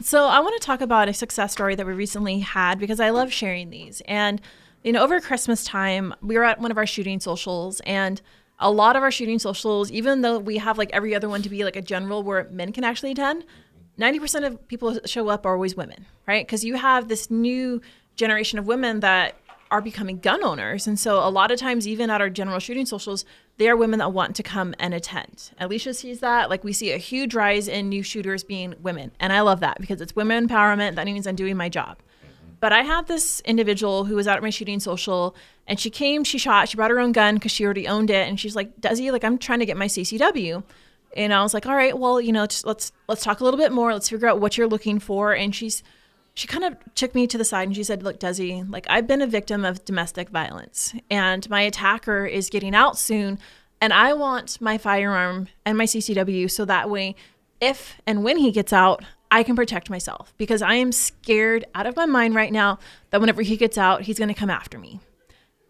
So I want to talk about a success story that we recently had because I love sharing these. And you know, over Christmas time, we were at one of our shooting socials, and a lot of our shooting socials, even though we have like every other one to be like a general where men can actually attend, ninety percent of people show up are always women, right? Because you have this new generation of women that are becoming gun owners. And so a lot of times, even at our general shooting socials, they are women that want to come and attend. Alicia sees that. Like we see a huge rise in new shooters being women. And I love that because it's women empowerment. That means I'm doing my job. But I had this individual who was out at my shooting social and she came, she shot, she brought her own gun because she already owned it. And she's like, Desi, like I'm trying to get my CCW. And I was like, all right, well, you know, just let's let's talk a little bit more. Let's figure out what you're looking for. And she's she kind of took me to the side and she said, Look, Desi, like I've been a victim of domestic violence and my attacker is getting out soon. And I want my firearm and my CCW so that way, if and when he gets out, I can protect myself because I am scared out of my mind right now that whenever he gets out, he's going to come after me.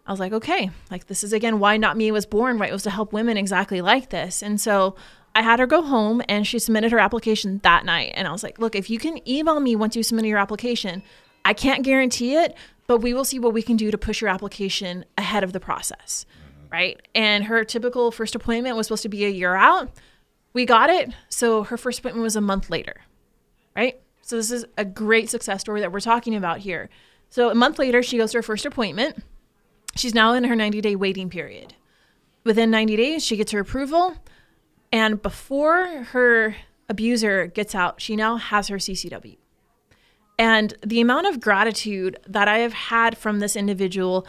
I was like, okay, like this is again why Not Me was born, right? It was to help women exactly like this. And so I had her go home and she submitted her application that night. And I was like, look, if you can email me once you submit your application, I can't guarantee it, but we will see what we can do to push your application ahead of the process. Right. And her typical first appointment was supposed to be a year out. We got it. So her first appointment was a month later. Right. So this is a great success story that we're talking about here. So a month later, she goes to her first appointment. She's now in her 90 day waiting period. Within 90 days, she gets her approval. And before her abuser gets out, she now has her CCW. And the amount of gratitude that I have had from this individual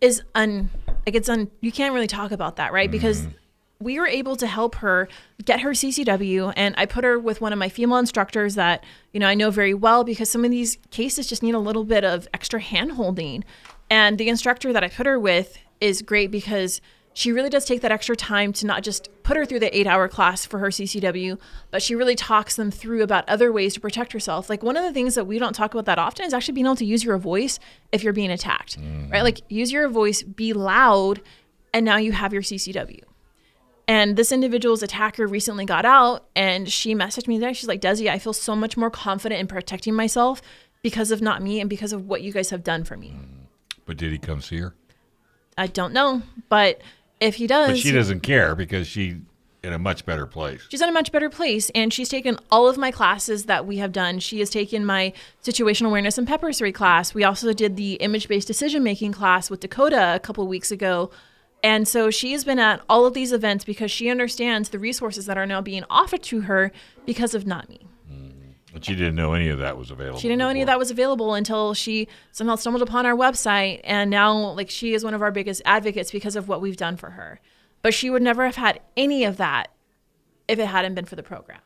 is un like it's un you can't really talk about that, right? Because mm-hmm. we were able to help her get her CCW and I put her with one of my female instructors that, you know, I know very well because some of these cases just need a little bit of extra hand holding. And the instructor that I put her with is great because she really does take that extra time to not just put her through the eight hour class for her CCW, but she really talks them through about other ways to protect herself. Like one of the things that we don't talk about that often is actually being able to use your voice if you're being attacked, right? Mm. Like use your voice, be loud, and now you have your CCW. And this individual's attacker recently got out and she messaged me there. She's like, Desi, I feel so much more confident in protecting myself because of not me and because of what you guys have done for me. Mm. But did he come see her? I don't know, but if he does, But she doesn't care because she in a much better place. she's in a much better place and she's taken all of my classes that we have done. She has taken my situational awareness and pepper spray class. We also did the image-based decision making class with dakota a couple weeks ago. And so she has been at all of these events because she understands the resources that are now being offered to her because of not me But she didn't know any of that was available. she didn't know any of that was available until she somehow stumbled upon our website and now like she is one of our biggest advocates because of what we've done for her. But she would never have had any of that if it hadn't been for the program.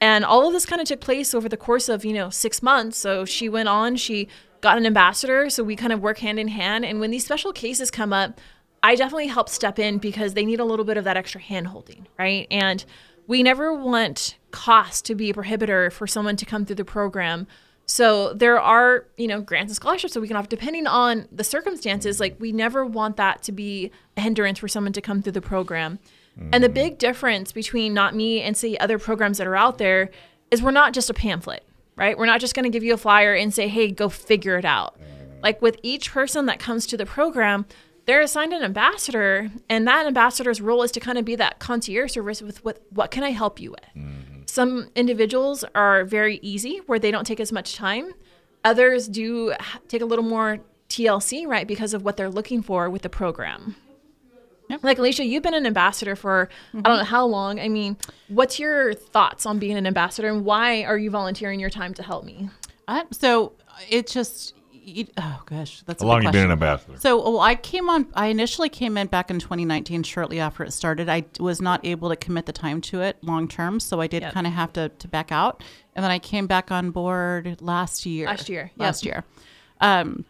And all of this kind of took place over the course of, you know, 6 months. So she went on, she got an ambassador, so we kind of work hand in hand and when these special cases come up, I definitely help step in because they need a little bit of that extra hand holding, right? And we never want cost to be a prohibitor for someone to come through the program. So there are, you know, grants and scholarships that we can offer depending on the circumstances. Like we never want that to be a hindrance for someone to come through the program. And the mm. big difference between not me and say other programs that are out there is we're not just a pamphlet, right? We're not just going to give you a flyer and say, "Hey, go figure it out." Mm. Like with each person that comes to the program, they're assigned an ambassador, and that ambassador's role is to kind of be that concierge service with what what can I help you with. Some individuals are very easy where they don't take as much time. Others do take a little more TLC, right, because of what they're looking for with the program. Like Alicia, you've been an ambassador for I don't know how long. I mean, what's your thoughts on being an ambassador, and why are you volunteering your time to help me? Uh, so it just, you, oh gosh, that's How a long big you been an question. ambassador? So well, I came on. I initially came in back in 2019, shortly after it started. I was not able to commit the time to it long term, so I did Yep. kind of have to to back out. And then I came back on board last year. Last year, yep. Last year. Um,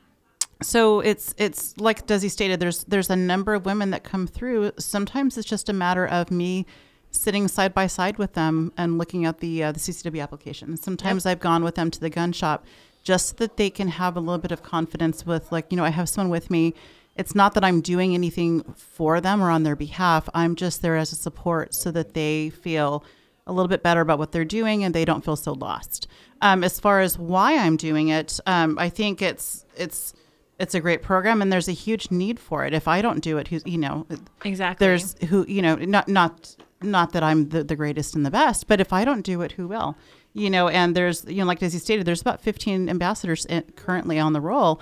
so it's it's like Desi stated. There's there's a number of women that come through. Sometimes it's just a matter of me sitting side by side with them and looking at the uh, the CCW application. And Sometimes I've gone with them to the gun shop just so that they can have a little bit of confidence with like you know I have someone with me. It's not that I'm doing anything for them or on their behalf. I'm just there as a support so that they feel a little bit better about what they're doing and they don't feel so lost. Um, as far as why I'm doing it, um, I think it's it's it's a great program and there's a huge need for it. If I don't do it, who's you know, Exactly. there's who you know not not not that I'm the, the greatest and the best, but if I don't do it, who will? You know, and there's you know like as you stated, there's about 15 ambassadors in, currently on the roll,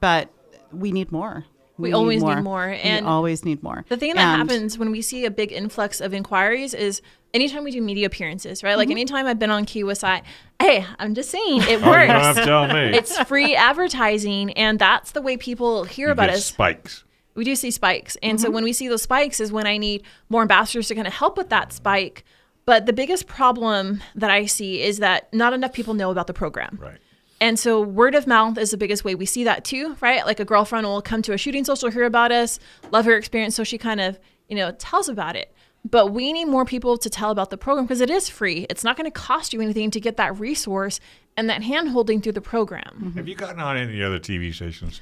but we need more. We always need more, and we always need more. The thing that And- happens when we see a big influx of inquiries is anytime we do media appearances, right? Like Mm-hmm. anytime I've been on Key West I, hey, I'm just saying it Oh, you don't have works. to tell me. it's free advertising, and that's the way people hear You about get us. spikes. we do see spikes. And Mm-hmm. so when we see those spikes is when I need more ambassadors to kind of help with that spike. But the biggest problem that I see is that not enough people know about the program. Right. And so word of mouth is the biggest way we see that too, right? Like a girlfriend will come to a shooting social, hear about us, love her experience, so she kind of, you know, tells about it. But we need more people to tell about the program because it is free. It's not going to cost you anything to get that resource and that hand holding through the program. Have you gotten on any other TV stations?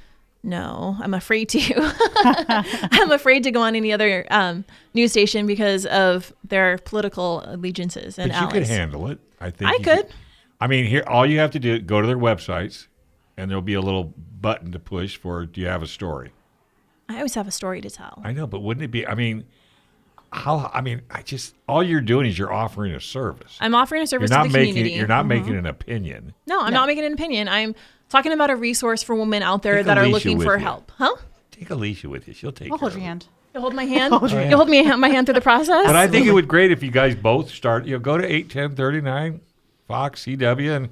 No, I'm afraid to. I'm afraid to go on any other um, news station because of their political allegiances and But you could handle it. I think I you could. I mean, here all you have to do is go to their websites, and there'll be a little button to push for. Do you have a story? I always have a story to tell. I know, but wouldn't it be? I mean, how? I mean, I just all you're doing is you're offering a service. I'm offering a service. You're not to the making. community. Mm-hmm. You're not making an opinion. no, I'm not making an opinion. I'm talking about a resource for women out there Take that are looking for you. help. Huh? Take Alicia with you. She'll take. I'll hold your hand. You hold my hand. Hold your you hold me my hand through the process. But I think it would be great if you guys both start. You know, go to eight ten thirty nine, Fox CW, and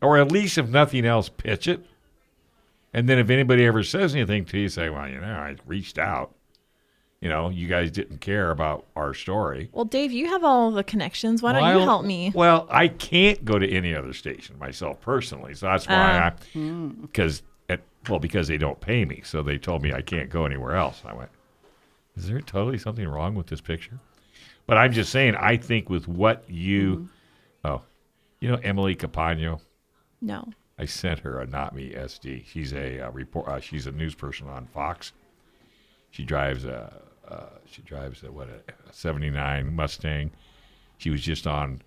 or at least if nothing else, pitch it. And then if anybody ever says anything to you, say, "Well, you know, I reached out. You know, you guys didn't care about our story." well, Dave, you have all the connections. Why don't you help me? Well, I can't go to any other station myself personally, so that's why I because well because they don't pay me, so they told me I can't go anywhere else. I went, is there totally something wrong with this picture? But I'm just saying, I think with what you, oh, you know Emily Capano, No. I sent her a not me SD. She's a uh, report. Uh, she's a news person on Fox. She drives a uh, she drives a what a '79 Mustang. She was just on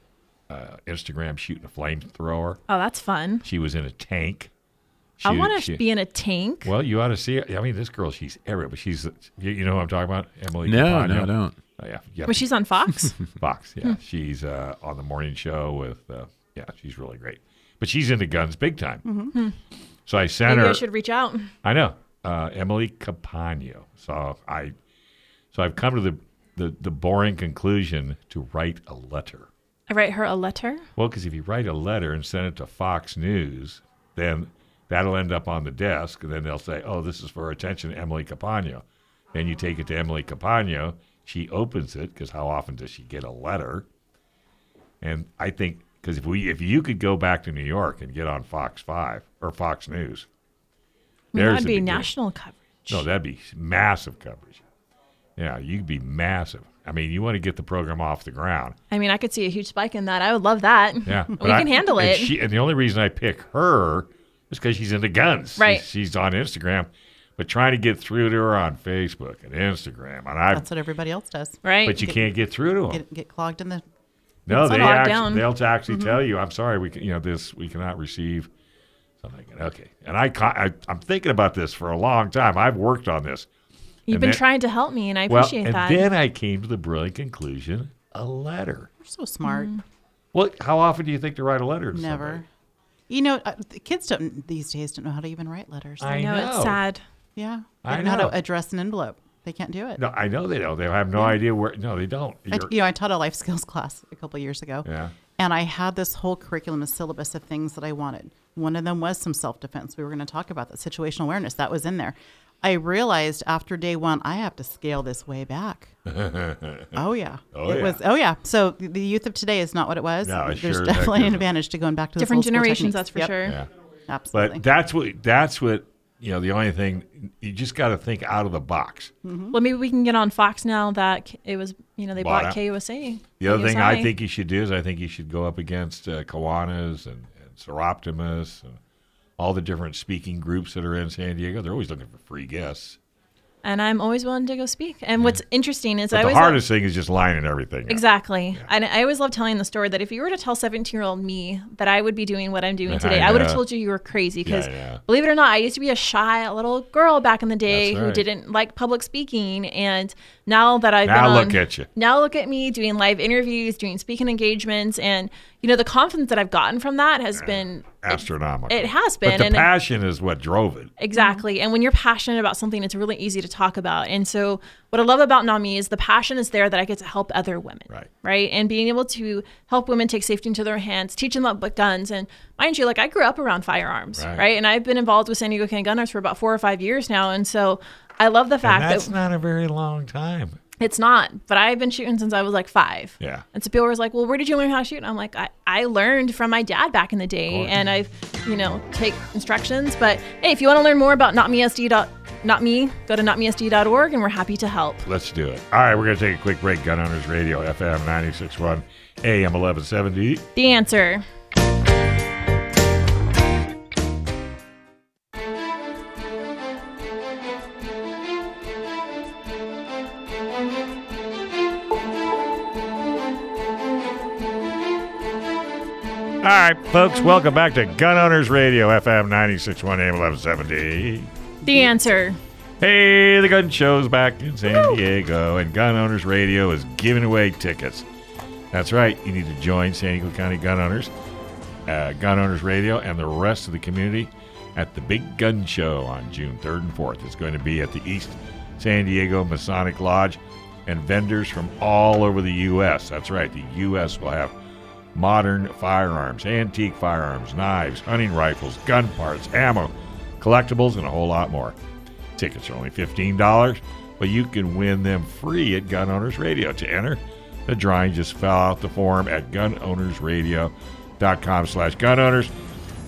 uh, Instagram shooting a flamethrower. Oh, that's fun. She was in a tank. I want to be in a tank. Well, you ought to see it. I mean, this girl, she's everywhere. But she's you, you know who I'm talking about, Emily. No, Capano? no, I don't. Oh, yeah, yeah. But she's on Fox. Fox. Yeah, she's uh, on the morning show with. Uh, yeah, she's really great. But she's into guns big time. So I sent Maybe her. I should reach out. I know uh, Emily Capano. So I, so I've come to the, the the boring conclusion to write a letter. I write her a letter. Well, because if you write a letter and send it to Fox News, then that'll end up on the desk, and then they'll say, "Oh, this is for attention, Emily Capano." Then you take it to Emily Capano. She opens it because how often does she get a letter? And I think because if we if you could go back to New York and get on Fox Five or Fox News, I mean, there's that'd be national coverage. No, that'd be massive coverage. Yeah, you'd be massive. I mean, you want to get the program off the ground. I mean, I could see a huge spike in that. I would love that. Yeah, we but I- can handle and it. She, and the only reason I pick her is because she's into guns. Right. She's, she's on Instagram, but trying to get through to her on Facebook and Instagram, and I. That's what everybody else does. right. But you can't get through to them. Get, get clogged in the. no, they actually, they'll actually Mm-hmm. tell you, "I'm sorry, we can, you know this we cannot receive." Something okay, and I, ca- I I'm thinking about this for a long time. I've worked on this. You've and been then- trying to help me, and I appreciate Well, appreciate and that. then I came to the brilliant conclusion: a letter. You're so smart. Mm. Well, how often do you think to write a letter? To Never. somebody? You know, uh, the kids don't these days don't know how to even write letters. I I know, know. it's sad. yeah, they I don't know how to address an envelope. They can't do it. No, I know they don't. They have no idea where. No, they don't. I, You're- you know, I taught a life skills class a couple years ago. Yeah. And I had this whole curriculum, a syllabus of things that I wanted. One of them was some self defense. We were going to talk about that situational awareness. That was in there. I realized after day one, I have to scale this way back. oh yeah, Oh, it yeah. was. Oh yeah. So the- the youth of today is not what it was. No, it There's sure as definitely an advantage to going back to those Different old generations, that's for Yep, sure. Yeah. Absolutely. But that's what that's what you know. The only thing you just got to think out of the box. Well, maybe we can get on Fox now that it was, you know, they Bought bought out. KUSI. The other thing I think you should do is I think you should go up against uh, Kiwanis and, and Soroptimist and all the different speaking groups that are in San Diego. They're always looking for free guests. and I'm always willing to go speak. And what's interesting is But I the hardest thing is just lining everything. up. Exactly. And I always love telling the story that if you were to tell 17 year old me that I would be doing what I'm doing today, I, would have told you you were crazy. Because Yeah, yeah. believe it or not, I used to be a shy little girl back in the day That's who didn't like public speaking. And now that I've Now been look on- at you. Now look at me doing live interviews, doing speaking engagements. And, you know, the confidence that I've gotten from that has been Astronomical. It has But been, the and- passion is what drove it. Exactly. And when you're passionate about something, it's really easy to talk about. And so, what I love about Not Me is the passion is there that I get to help other women. Right. Right. And being able to help women take safety into their hands, teach them about guns. And mind you, like I grew up around firearms. Right. Right. And I've been involved with San Diego County Gunners for about four or five years now. And so, I love the And fact that's that not a very long time. It's not, but I've been shooting since I was like five. Yeah. And so people were like, well, where did you learn how to shoot? And I'm like, I, I learned from my dad back in the day and I've, you know, take instructions. But hey, if you want to learn more about notmesd dot not me, go to notmesd.org and we're happy to help. Let's do it. All right, we're going to take a quick break. Gun Owners Radio, FM 96.1, AM 1170. The answer. All right, folks, welcome back to Gun Owners Radio, FM 96.1, AM 1170. The answer. Hey, the gun show's back in San Diego, and Gun Owners Radio is giving away tickets. That's right, you need to join San Diego County Gun Owners, uh, Gun Owners Radio, and the rest of the community at the Big Gun Show on June 3rd and 4th. It's going to be at the East San Diego Masonic Lodge, and vendors from all over the U.S. That's right, the U.S. will have modern firearms, antique firearms, knives, hunting rifles, gun parts, ammo, collectibles, and a whole lot more. Tickets are only $15, but you can win them free at Gun Owners Radio. To enter, the drawing just fill out the form at gunownersradio.com slash gun owners.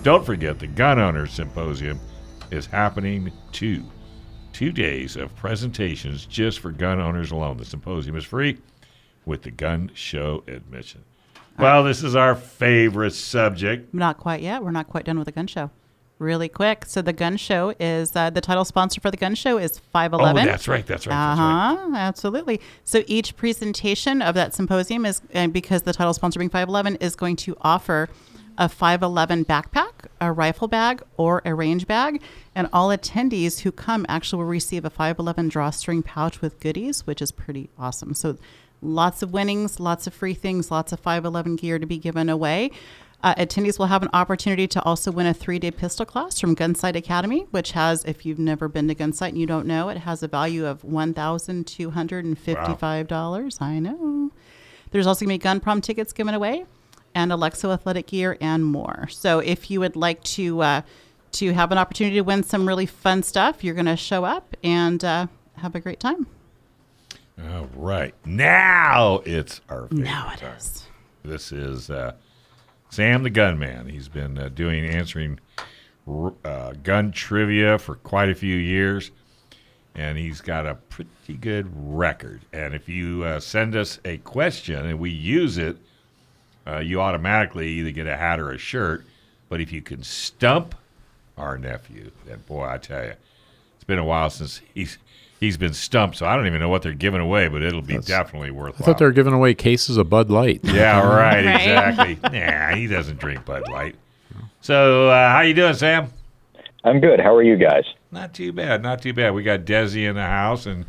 Don't forget the Gun Owners Symposium is happening too. Two days of presentations just for gun owners alone. The symposium is free with the gun show admission. Well, this is our favorite subject. Not quite yet. We're not quite done with the gun show. Really quick. So the gun show is uh, the title sponsor for the gun show is Five Oh, Eleven. that's right. That's right. Uh That's right. huh. Absolutely. So each presentation of that symposium is, and because the title sponsor being 511, is going to offer a 511 backpack, a rifle bag, or a range bag. And all attendees who come actually will receive a 511 drawstring pouch with goodies, which is pretty awesome. So lots of winnings, lots of free things, lots of 511 gear to be given away. Uh, attendees will have an opportunity to also win a three day pistol class from Gunsite Academy, which has, if you've never been to Gunsite and you don't know, it has a value of $1,255. I know. There's also going to be gun prom tickets given away and Alexo athletic gear and more. So if you would like to, uh, to have an opportunity to win some really fun stuff, you're going to show up and uh, have a great time. All right. Now it's our favorite Now it time. is. This is uh, Sam the Gunman. He's been uh, doing answering uh, gun trivia for quite a few years, and he's got a pretty good record. And if you uh, send us a question and we use it, uh, you automatically either get a hat or a shirt. But if you can stump our nephew, then boy, I tell you, it's been a while since he's he's been stumped. So I don't even know what they're giving away, but it'll be definitely worth it. I thought they were giving away cases of Bud Light. Yeah, right, Right. exactly. nah, he doesn't drink Bud Light. So, uh, how you doing, Sam? I'm good. How are you guys? Not too bad, not too bad. We got Desi in the house, and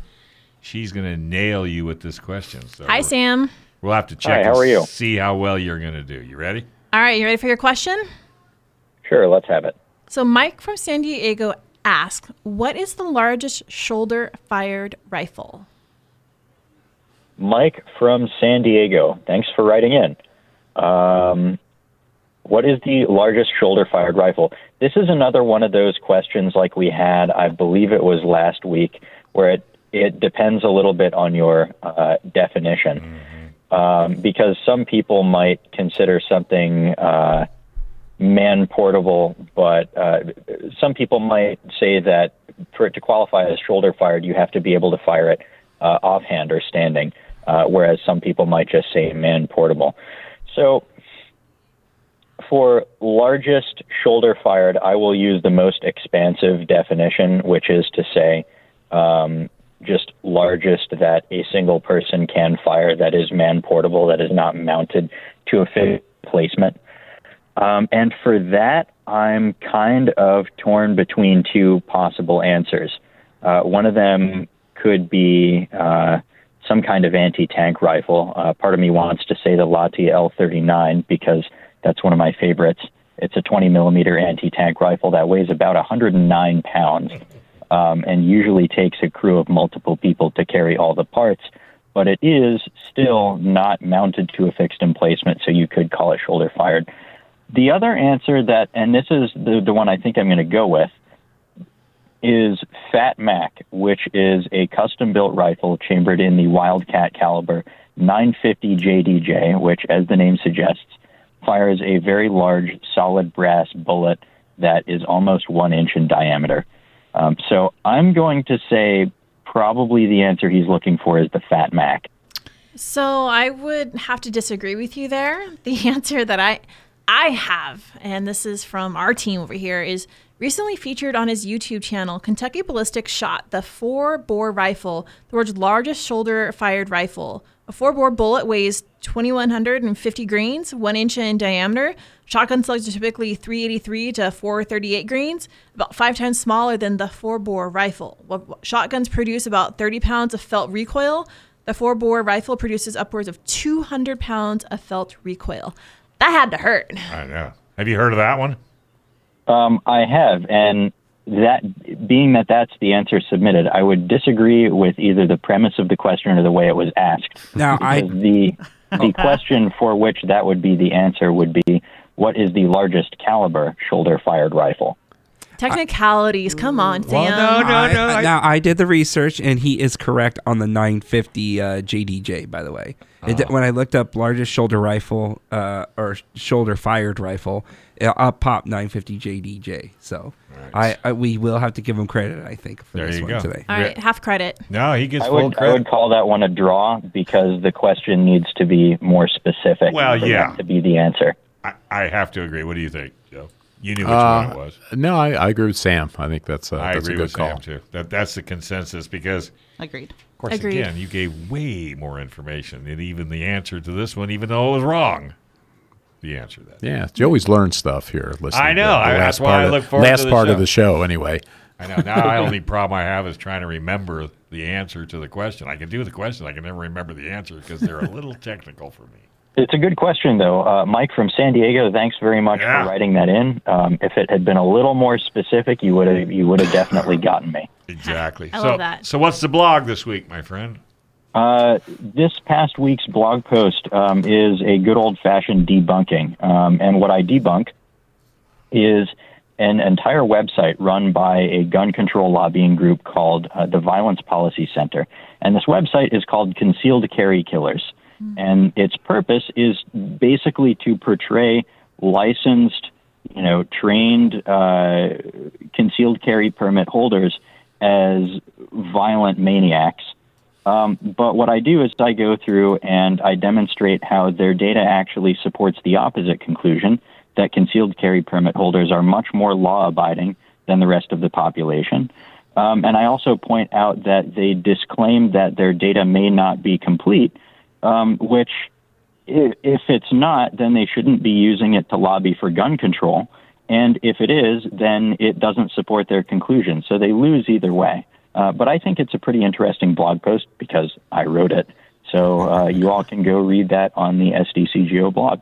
she's gonna nail you with this question. So Hi, Sam. We'll have to check. Hi, how and are you? See how well you're gonna do. You ready? All right, you ready for your question? Sure, let's have it. So Mike from San Diego asks, "What is the largest shoulder-fired rifle?" Mike from San Diego. Thanks for writing in. Um, what is the largest shoulder fired rifle? This is another one of those questions like we had, I believe it was last week, where it, it depends a little bit on your uh, definition. Um, because some people might consider something uh, man portable, but uh, some people might say that for it to qualify as shoulder fired, you have to be able to fire it uh, offhand or standing, uh, whereas some people might just say man portable. So, for largest shoulder fired, I will use the most expansive definition, which is to say, um, just largest that a single person can fire that is man portable, that is not mounted to a fixed placement. Um, and for that, I'm kind of torn between two possible answers. Uh, one of them could be uh, some kind of anti-tank rifle. Uh, part of me wants to say the Lahti L39 because that's one of my favorites. It's a 20 millimeter anti-tank rifle that weighs about 109 pounds, um, and usually takes a crew of multiple people to carry all the parts. But it is still not mounted to a fixed emplacement, so you could call it shoulder fired. The other answer that, and this is the, the one I think I'm going to go with, is Fat Mac, which is a custom built rifle chambered in the Wildcat caliber 950 JDJ, which, as the name suggests, fires a very large solid brass bullet that is almost one inch in diameter. Um, so I'm going to say probably the answer he's looking for is the Fat Mac. So I would have to disagree with you there. The answer that I I have, and this is from our team over here, is recently featured on his YouTube channel. Kentucky Ballistics shot the four bore rifle, the world's largest shoulder fired rifle. A four bore bullet weighs 2,150 grains, one inch in diameter. Shotgun slugs are typically 383 to 438 grains, about five times smaller than the four bore rifle. Shotguns produce about 30 pounds of felt recoil. The four bore rifle produces upwards of 200 pounds of felt recoil. That had to hurt. I know. Have you heard of that one? Um, I have, and that being that that's the answer submitted, I would disagree with either the premise of the question or the way it was asked. Now, I- the the question for which that would be the answer would be what is the largest caliber shoulder fired rifle? Technicalities, come on, Sam. Well, no, no, I- no. I- now I did the research, and he is correct on the 950 uh, JDJ. By the way, It when I looked up largest shoulder rifle uh, or shoulder fired rifle, it, up popped 950 JDJ. So I, I we will have to give him credit. I think for There this you one go. today. All right, half credit. No, he gets I full would I would call that one a draw because the question needs to be more specific. Well, for yeah. that to be the answer. I, I have to agree. What do you think, Joe? You knew which Uh, one it was. No, I, I agree with Sam. I think that's a, I that's a good with call. Sam too. That that's the consensus because, Agreed. of course, Agreed. again, you gave way more information than even the answer to this one, even though it was wrong. The answer to that. Yeah, Joey's learned stuff here. Listening I know. to the I- last that's why part I of, look forward to last the part of show. the show. Anyway, I know. Now, the only problem I have is trying to remember the answer to the question. I can do the question. I can never remember the answer because they're a little technical for me. It's a good question, though. Uh, Mike from San Diego, thanks very much Yeah. for writing that in. Um, if it had been a little more specific, you would have you would have definitely gotten me. Exactly. I so, love that. So, what's the blog this week, my friend? Uh, this past week's blog post um, is a good old fashioned debunking. Um, and what I debunk is an entire website run by a gun control lobbying group called uh, the Violence Policy Center. And this website is called Concealed Carry Killers. And its purpose is basically to portray licensed, you know, trained uh, concealed carry permit holders as violent maniacs. Um, but what I do is I go through and I demonstrate how their data actually supports the opposite conclusion that concealed carry permit holders are much more law abiding than the rest of the population. Um, and I also point out that they disclaim that their data may not be complete, um, which, if, if it's not, then they shouldn't be using it to lobby for gun control. And if it is, then it doesn't support their conclusion. So they lose either way. Uh, but I think it's a pretty interesting blog post because I wrote it. So uh, you all can go read that on the SDCGO blog.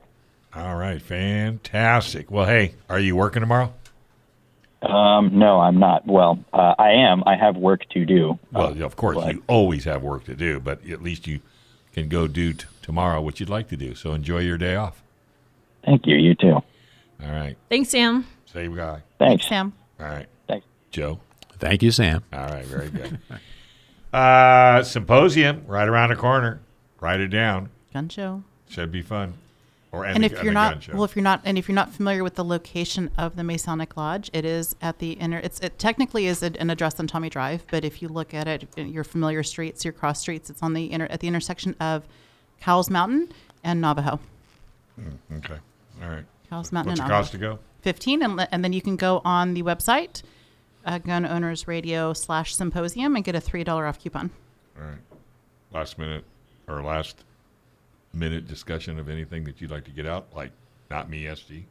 All right, fantastic. Well, hey, are you working tomorrow? Um, no, I'm not. Well, uh, I am. I have work to do. Well, of course, but- you always have work to do, but at least you can go do t- tomorrow what you'd like to do. So enjoy your day off. Thank you. You too. All right. Thanks, Sam. Same guy. Thanks. Sam. All right. Thanks. Joe. thank you, Sam. All right. Very good. uh, symposium right around the corner. Write it down. Gun show. Should be fun. Or And the- if you're the not well, if you're not, and if you're not familiar with the location of the Masonic Lodge, it is at the inner. It's it technically is an address on Tommy Drive, but if you look at it, your familiar streets, your cross streets, it's on the inner at the intersection of Cowles Mountain and Navajo. okay. All right. Cowles Mountain What's and cost Navajo. to go? Fifteen, and, and then you can go on the website, uh, Gun Owners Radio slash Symposium, and get a three dollar off coupon. All right. Last minute or last minute discussion of anything that you'd like to get out, like not me, SD.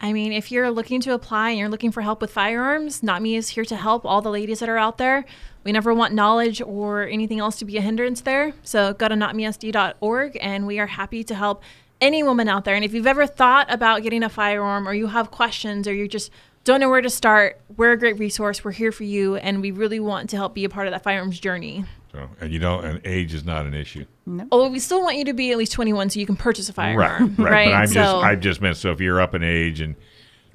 I mean, if you're looking to apply and you're looking for help with firearms, Not Me is here to help all the ladies that are out there. We never want knowledge or anything else to be a hindrance there. So go to notmesd.org and we are happy to help any woman out there. And if you've ever thought about getting a firearm or you have questions or you just don't know where to start, we're a great resource. We're here for you and we really want to help be a part of that firearms journey. So, and you don't, and age is not an issue. Oh, we still want you to be at least 21 so you can purchase a Right, firearm. right. But I'm so, just, I just meant so if you're up in age and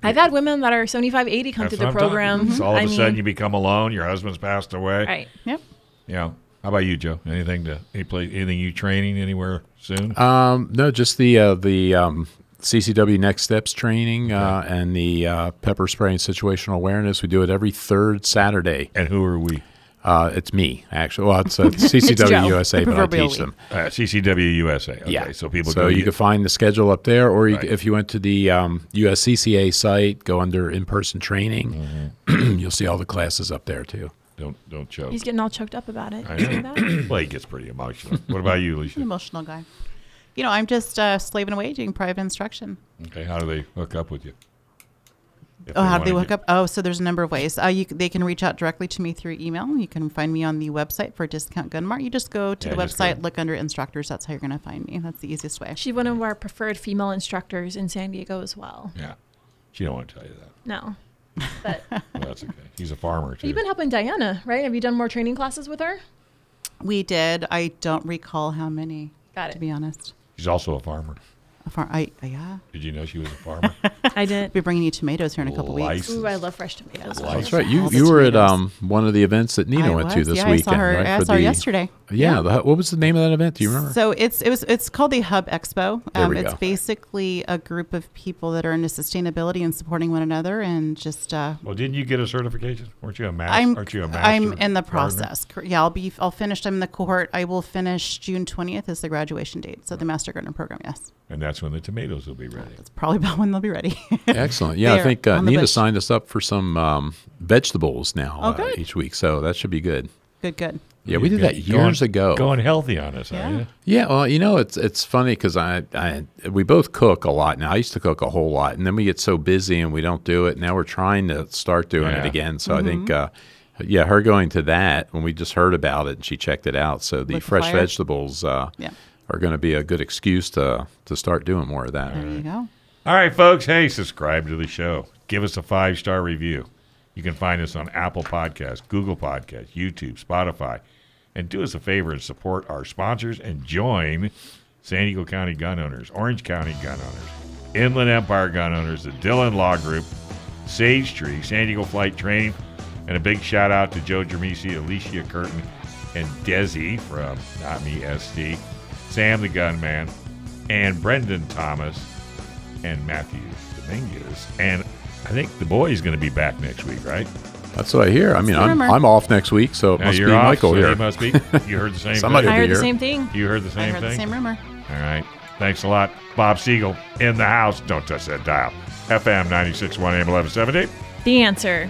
I've had women that are 75, 80 come That's through the what I'm talking program. So all of I a mean, sudden you become alone. Your husband's passed away. right. Yep. You know. How about you, Joe? Anything to any place? Anything you training anywhere soon? Um, no, just the uh, the um, CCW Next Steps training uh, and the uh, pepper spray and situational awareness. We do it every third Saturday. and who are we? Uh, it's me actually. Well, it's uh, CCW Joe, USA, but I proverbial teach them. Uh, CCW USA. Okay, Yeah. So people So go. you get- can find the schedule up there, or you, Right. if you went to the um, USCCA site, go under in-person training. Mm-hmm. You'll see all the classes up there too. don't don't choke. He's getting all choked up about it. I know. that? well, he gets pretty emotional. What about you, An Alicia? emotional guy. You know, I'm just uh, slaving away doing private instruction. Okay, how do they hook up with you? If Oh, how do they wanna hook up? Oh, so there's a number of ways. Uh, you, they can reach out directly to me through email. You can find me on the website for Discount Gun Mart. You just go to Yeah, the website, look under instructors. That's how you're going to find me. That's the easiest way. She's one of our preferred female instructors in San Diego as well. Yeah, she don't want to tell you that. No. But Well, that's okay. He's a farmer too. you've been helping Diana, right? Have you done more training classes with her? We did. I don't recall how many. Got it. To be honest, He's also a farmer. A far, I uh, yeah. Did you know she was a farmer? I did. Be bringing you tomatoes here in a couple weeks. License. Ooh, I love fresh tomatoes. That's right. You All the you were at tomatoes. um, one of the events that Nina I went to was. this yeah, weekend, I saw her. right? I for saw her the- yesterday. Yeah, the, what was the name of that event? Do you remember? So it's it was it's called the Hub Expo. There Um, we it's go. basically a group of people that are into sustainability and supporting one another, and just uh, well, didn't you get a certification? Weren't you a master? I'm Aren't you a master? I'm in the process. Cor- Yeah, I'll be I'll finish. I'm in the cohort. I will finish June 20th is the graduation date. So the Master Gardener program. Yes, and that's when the tomatoes will be ready. that's probably about when they'll be ready. Excellent. Yeah, I think uh, Nina signed us up for some um, vegetables now Oh, uh, each week, so that should be good. good, good. Yeah, we did that Going- years ago. Going healthy on us, Yeah. are you? Yeah, well, you know, it's it's funny because I, I we both cook a lot now. I used to cook a whole lot, and then we get so busy and we don't do it. Now we're trying to start doing Yeah. it again. So I think, uh, yeah, her going to that when we just heard about it and she checked it out. So the With fresh flyer? vegetables uh, Yeah. are going to be a good excuse to to start doing more of that. There you go. All right, folks. Hey, subscribe to the show. Give us a five star review. You can find us on Apple Podcasts, Google Podcasts, YouTube, Spotify. And do us a favor and support our sponsors and join San Diego County Gun Owners, Orange County Gun Owners, Inland Empire Gun Owners, the Dillon Law Group, Sage Tree, San Diego Flight Training, and a big shout out to Joe Germisi, Alicia Curtin, and Desi from Not Me SD, Sam the Gunman, and Brendan Thomas, and Matthew Dominguez. And I think the boy is going to be back next week, right? That's what I hear. I mean, I'm. I'm off next week, so it Now must be you're off, Michael so here. he must be. You heard the same Somebody thing. I heard the here. same thing. You heard the I same heard thing? the same rumor. All right. Thanks a lot. Bob Siegel in the house. Don't touch that dial. FM 96.1 AM 1170. The answer.